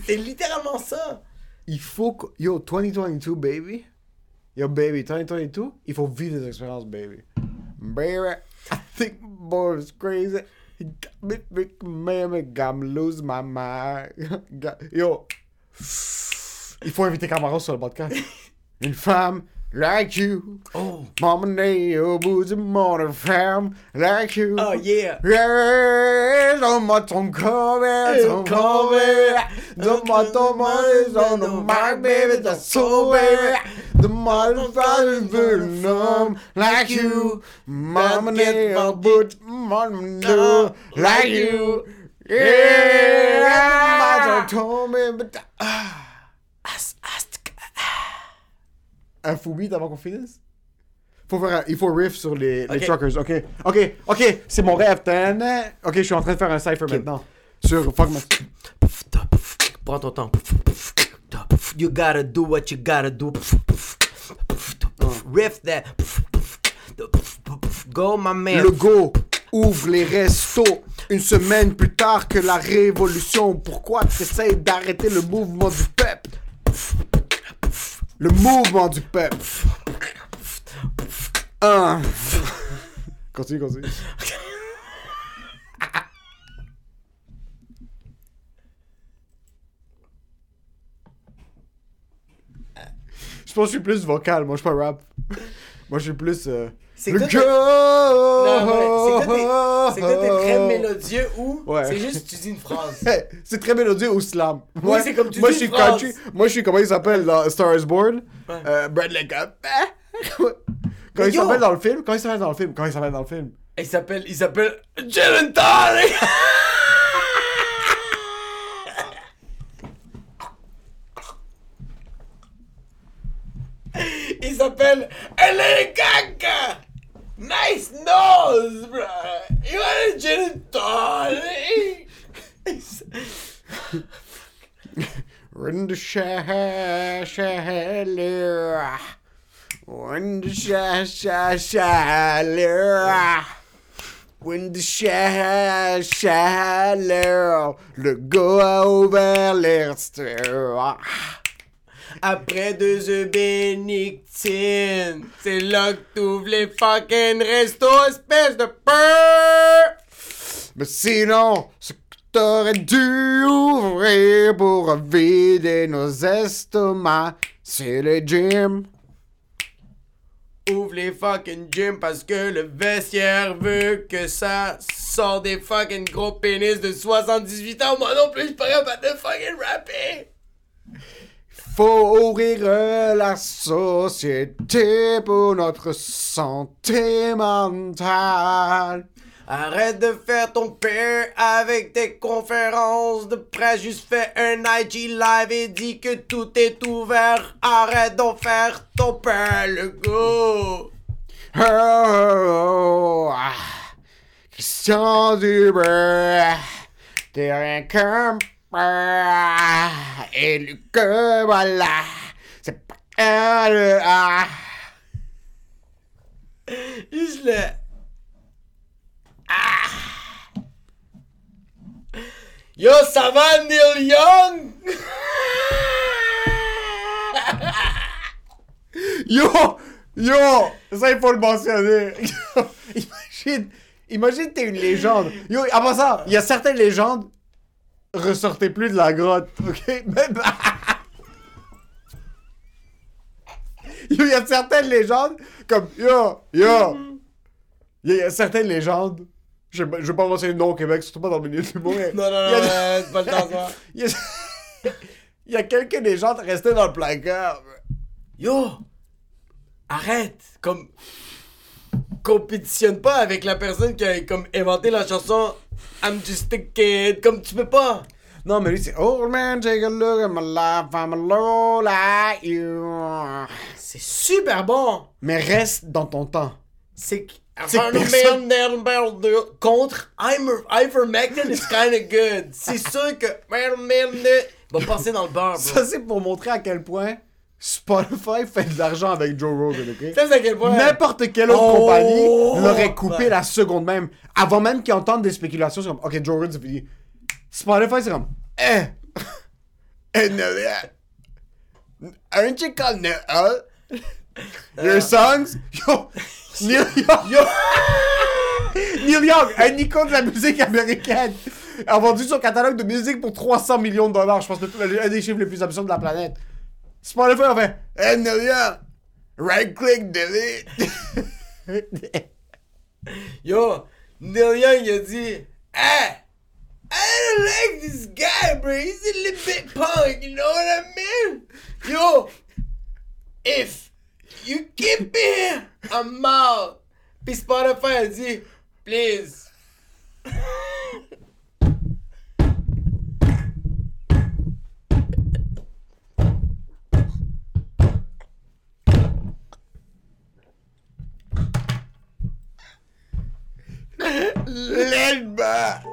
C'est littéralement ça.
Il faut que. Yo, 2022, baby. Yo, baby, 2022, il faut vivre des expériences, baby. Baby, I think boy is crazy. Me lose my mind. Yo, il faut inviter Camaro sur le podcast. (laughs) Une femme like you.
Oh,
Mama Neo, boozy mother femme like you.
oh yeah.
Yes, donne-moi ton corps,
Eh,
ton corps, donne-moi ton money, on the mic, baby, that's so baby. The motherfucker venom like you, mama nail, but mama no like you. Yeah, mother told me, but ah.
As- as-
Un fou beat avant qu'on finisse? Faut faire un- il faut riff sur les, les
Ok.
truckers. Ok, ok, ok, c'est mon rêve. Tadam. Ok, je suis en train de faire un cypher maintenant. Sur Fuck My.
Prends ton temps. You gotta do what you gotta do. Riff that. Go, my man.
Le go ouvre les restos. Une semaine plus tard que la révolution. Pourquoi tu essaies d'arrêter le mouvement du peuple? Le mouvement du peuple. Un. Continue, continue. Je pense que je suis plus vocal, moi je suis pas rap. moi je suis plus. Euh...
C'est t'es- Non, ouais, c'est très mélodieux ou
Ouais.
c'est juste tu dis une phrase.
C'est très mélodieux ou slam. Moi,
c'est comme tu
moi,
dis
je suis
phrase.
country. Moi, je suis comment il s'appelle dans Star is Born?
Ouais.
euh, Bradley Cup. (laughs) Quand il s'appelle dans le film? Quand il s'appelle dans le film? Quand il s'appelle dans le film?
Il s'appelle, il s'appelle Jalen. (laughs) Il s'appelle LA Gaga. Nice nose, bro. You want a gin and tonic?
When the sha shallow When the sha sha shallow When the sha shallow Le gars a ouvert l'air
Après deux œufs bénictines, c'est là que t'ouvres les fucking restos, espèce de peur.
Mais sinon, ce que t'aurais dû ouvrir pour vider nos estomacs, c'est le gym.
Ouvre les fucking gyms parce que le vestiaire veut que ça sort des fucking gros pénis de 78 ans. Moi non plus, je suis pas de fucking rapper.
Faut ouvrir euh, la société pour notre santé mentale.
Arrête de faire ton père avec tes conférences de presse. Juste fais un IG live et dis que tout est ouvert. Arrête d'en faire ton père, le go.
Oh, ah, Christian Dubé, t'es rien. Et le que voilà, c'est pas elle. Ah.
Juste le. Ah! Yo, ça va, Neil Young? (laughs)
Yo! Yo! Ça, il faut le mentionner. (laughs) imagine, imagine t'es une légende. Yo, avant ça, il y a certaines légendes, ressortez plus de la grotte, ok? (laughs) Yo, il y a certaines légendes, comme, yo, yo! Il y, a- certaines légendes, je, vais- pas mentionner le nom au Québec, surtout pas dans le milieu du monde. mais-
Non, non, non,
a-
non, c'est pas le temps, ça.
Il (laughs) y a, il y a quelques légendes restées dans le placard.
Yo! Arrête! Comme. Compétitionne pas avec la personne qui a comme inventé la chanson I'm just a kid. Comme tu peux pas.
Non, mais lui, c'est Old man, take a look at my life, I'm a low like you.
C'est super bon!
Mais reste dans ton temps.
C'est
personne-
Contre Imer- Ivermectin is kinda good. C'est sûr que. Va passer dans le beurre.
Ça, c'est pour montrer à quel point Spotify fait de l'argent avec Joe Rogan, ok?
C'est à quel point.
N'importe quelle autre
Oh!
compagnie l'aurait coupé
Ouais.
la seconde même. Avant même qu'ils entendent des spéculations, c'est comme, ok, Joe Rogan, c'est fini. Spotify, c'est comme, eh! (laughs) Eh! Aren't you called Noël? (laughs) Your songs? Yo! Neil (laughs) Young!
Yo!
Neil Young, un icône de la musique américaine, a vendu son catalogue de musique pour 300 millions de dollars. Je pense que c'est un des chiffres les plus absurdes de la planète. Spotify fait Hey eh, Neil right click delete. (laughs)
Yo! Neil Young, il a dit. Hey! I don't like this guy, bro. He's a little bit punk, you know what I mean? Yo! If you keep me here, I'm out. Puis Spotify a dit, please. (laughs) led by